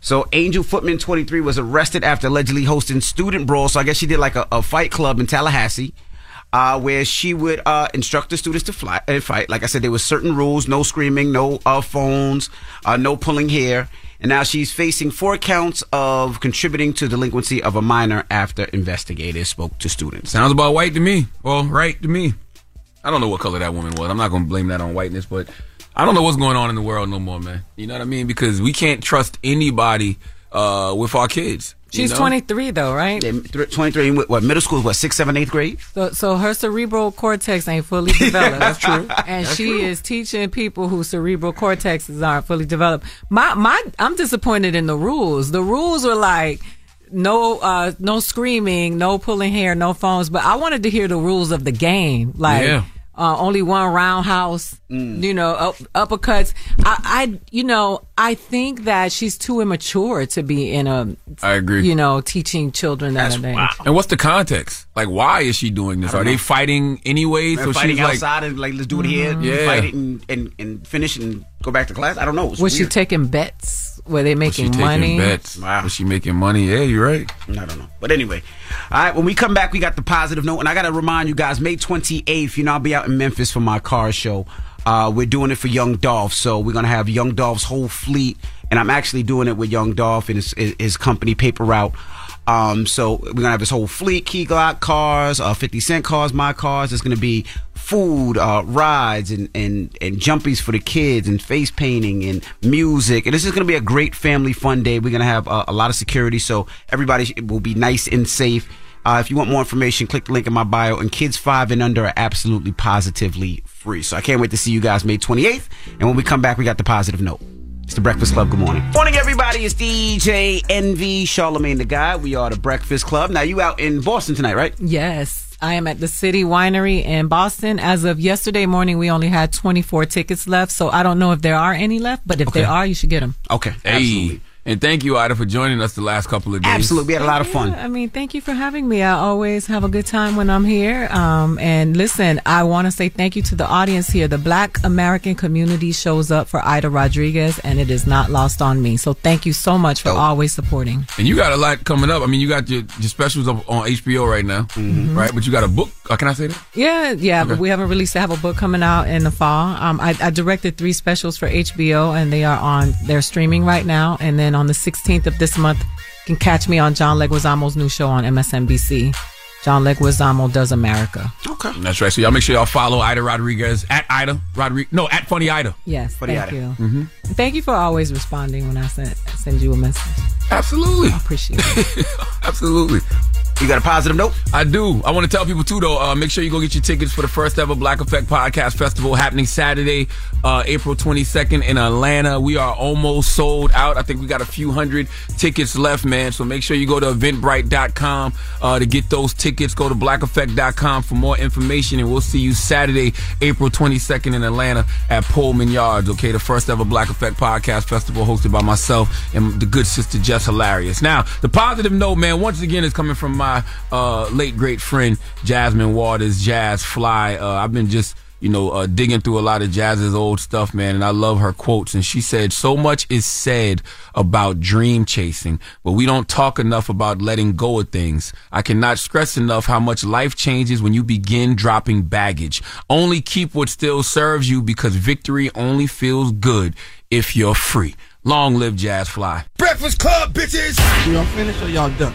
So Angel Footman 23 was arrested after allegedly hosting student brawls. So I guess she did like a, a fight club in Tallahassee. Uh, where she would uh, instruct the students to fly, uh, fight. Like I said, there were certain rules: no screaming, no uh, phones, uh, no pulling hair. And now she's facing four counts of contributing to delinquency of a minor after investigators spoke to students. Sounds about white to me. Well, right to me. I don't know what color that woman was. I'm not going to blame that on whiteness, but I don't know what's going on in the world no more, man. You know what I mean? Because we can't trust anybody uh, with our kids. you She's know? 23 though, right? Yeah, 23, in what, what, middle school, what, sixth, seventh, eighth grade? So, so her cerebral cortex ain't fully developed. That's true. And That's she true. is teaching people whose cerebral cortexes aren't fully developed. My, my, I'm disappointed in the rules. The rules were like, no, uh, no screaming, no pulling hair, no phones. But I wanted to hear the rules of the game. Like, Yeah. uh, only one roundhouse, Mm. you know, up, uppercuts. I, I, you know, I think that she's too immature to be in a, I agree. you know, teaching children that age. And what's the context? Like, why is she doing this? I don't Are they fighting anyway? They're So fighting she's like, outside and like, let's do it here. Yeah. Fight it and, and, and finish and go back to class. I don't know. It's Was she weird. taking bets? Were they was she making taking money? bets? Was she making money? Yeah, you're right. I don't know. But anyway, all right, when we come back, we got the positive note. And I got to remind you guys, May 28th, you know, I'll be out in Memphis for my car show. Uh, we're doing it for Young Dolph. So we're going to have Young Dolph's whole fleet. And I'm actually doing it with Young Dolph and his, his company, Paper Route. Um, so we're gonna have this whole fleet, Key Glock cars, uh, 50 Cent cars, my cars. There's gonna be food, uh, rides, and, and, and jumpies for the kids, and face painting, and music. And this is gonna be a great family fun day. We're gonna have uh, a lot of security, so everybody will be nice and safe. Uh, if you want more information, click the link in my bio. And kids five and under are absolutely positively free. So I can't wait to see you guys May 28th. And when we come back, we got the positive note. It's the Breakfast Club. Good morning. Morning, everybody. It's DJ Envy Charlamagne Tha God. We are the Breakfast Club. Now, you out in Boston tonight, right? Yes, I am at the City Winery in Boston. As of yesterday morning, we only had 24 tickets left, so I don't know if there are any left, but if there are, you should get them. Okay. Hey. And thank you, Aida, for joining us the last couple of days. Absolutely. We had a lot of fun. I mean, thank you for having me. I always have a good time when I'm here. Um, and listen, I want to say thank you to the audience here. The Black American community shows up for Aida Rodriguez, and it is not lost on me. So thank you so much for always supporting. And you got a lot coming up. I mean, you got your, your specials up on HBO right now, Mm-hmm. right? But you got a book. Uh, can I say that? Yeah, yeah, but we haven't released. I have a book coming out in the fall. Um, I, I directed three specials for HBO, and they are on. They're streaming right now. And then on the 16th of this month, you can catch me on John Leguizamo's new show on MSNBC. John Leguizamo does America. Okay. That's right. So y'all make sure y'all follow Aida Rodriguez at Aida Rodriguez. No, at Funny Aida. Yes, Funny thank Aida. you. Mhm. Thank you for always responding when I send send you a message. Absolutely. I appreciate it. Absolutely. You got a positive note? I do. I want to tell people too, though. Uh, make sure you go get your tickets for the first ever Black Effect Podcast Festival happening Saturday, uh, April 22nd in Atlanta. We are almost sold out. I think we got a few hundred tickets left, man. So make sure you go to Eventbrite.com uh, to get those tickets. Go to BlackEffect.com for more information, and we'll see you Saturday, April 22nd in Atlanta at Pullman Yards. Okay, the first ever Black Effect Podcast Festival hosted by myself and the good sister Jess Hilarious. Now, the positive note, man, once again is coming from my uh, late great friend Jasmine Waters, Jazz Fly. Uh, I've been just you know uh, digging through a lot of Jazz's old stuff, man, and I love her quotes. And she said, "So much is said about dream chasing, but we don't talk enough about letting go of things. I cannot stress enough how much life changes when you begin dropping baggage. Only keep what still serves you because victory only feels good if you're free." Long live Jazz Fly. Breakfast Club, bitches! Y'all finished or y'all done?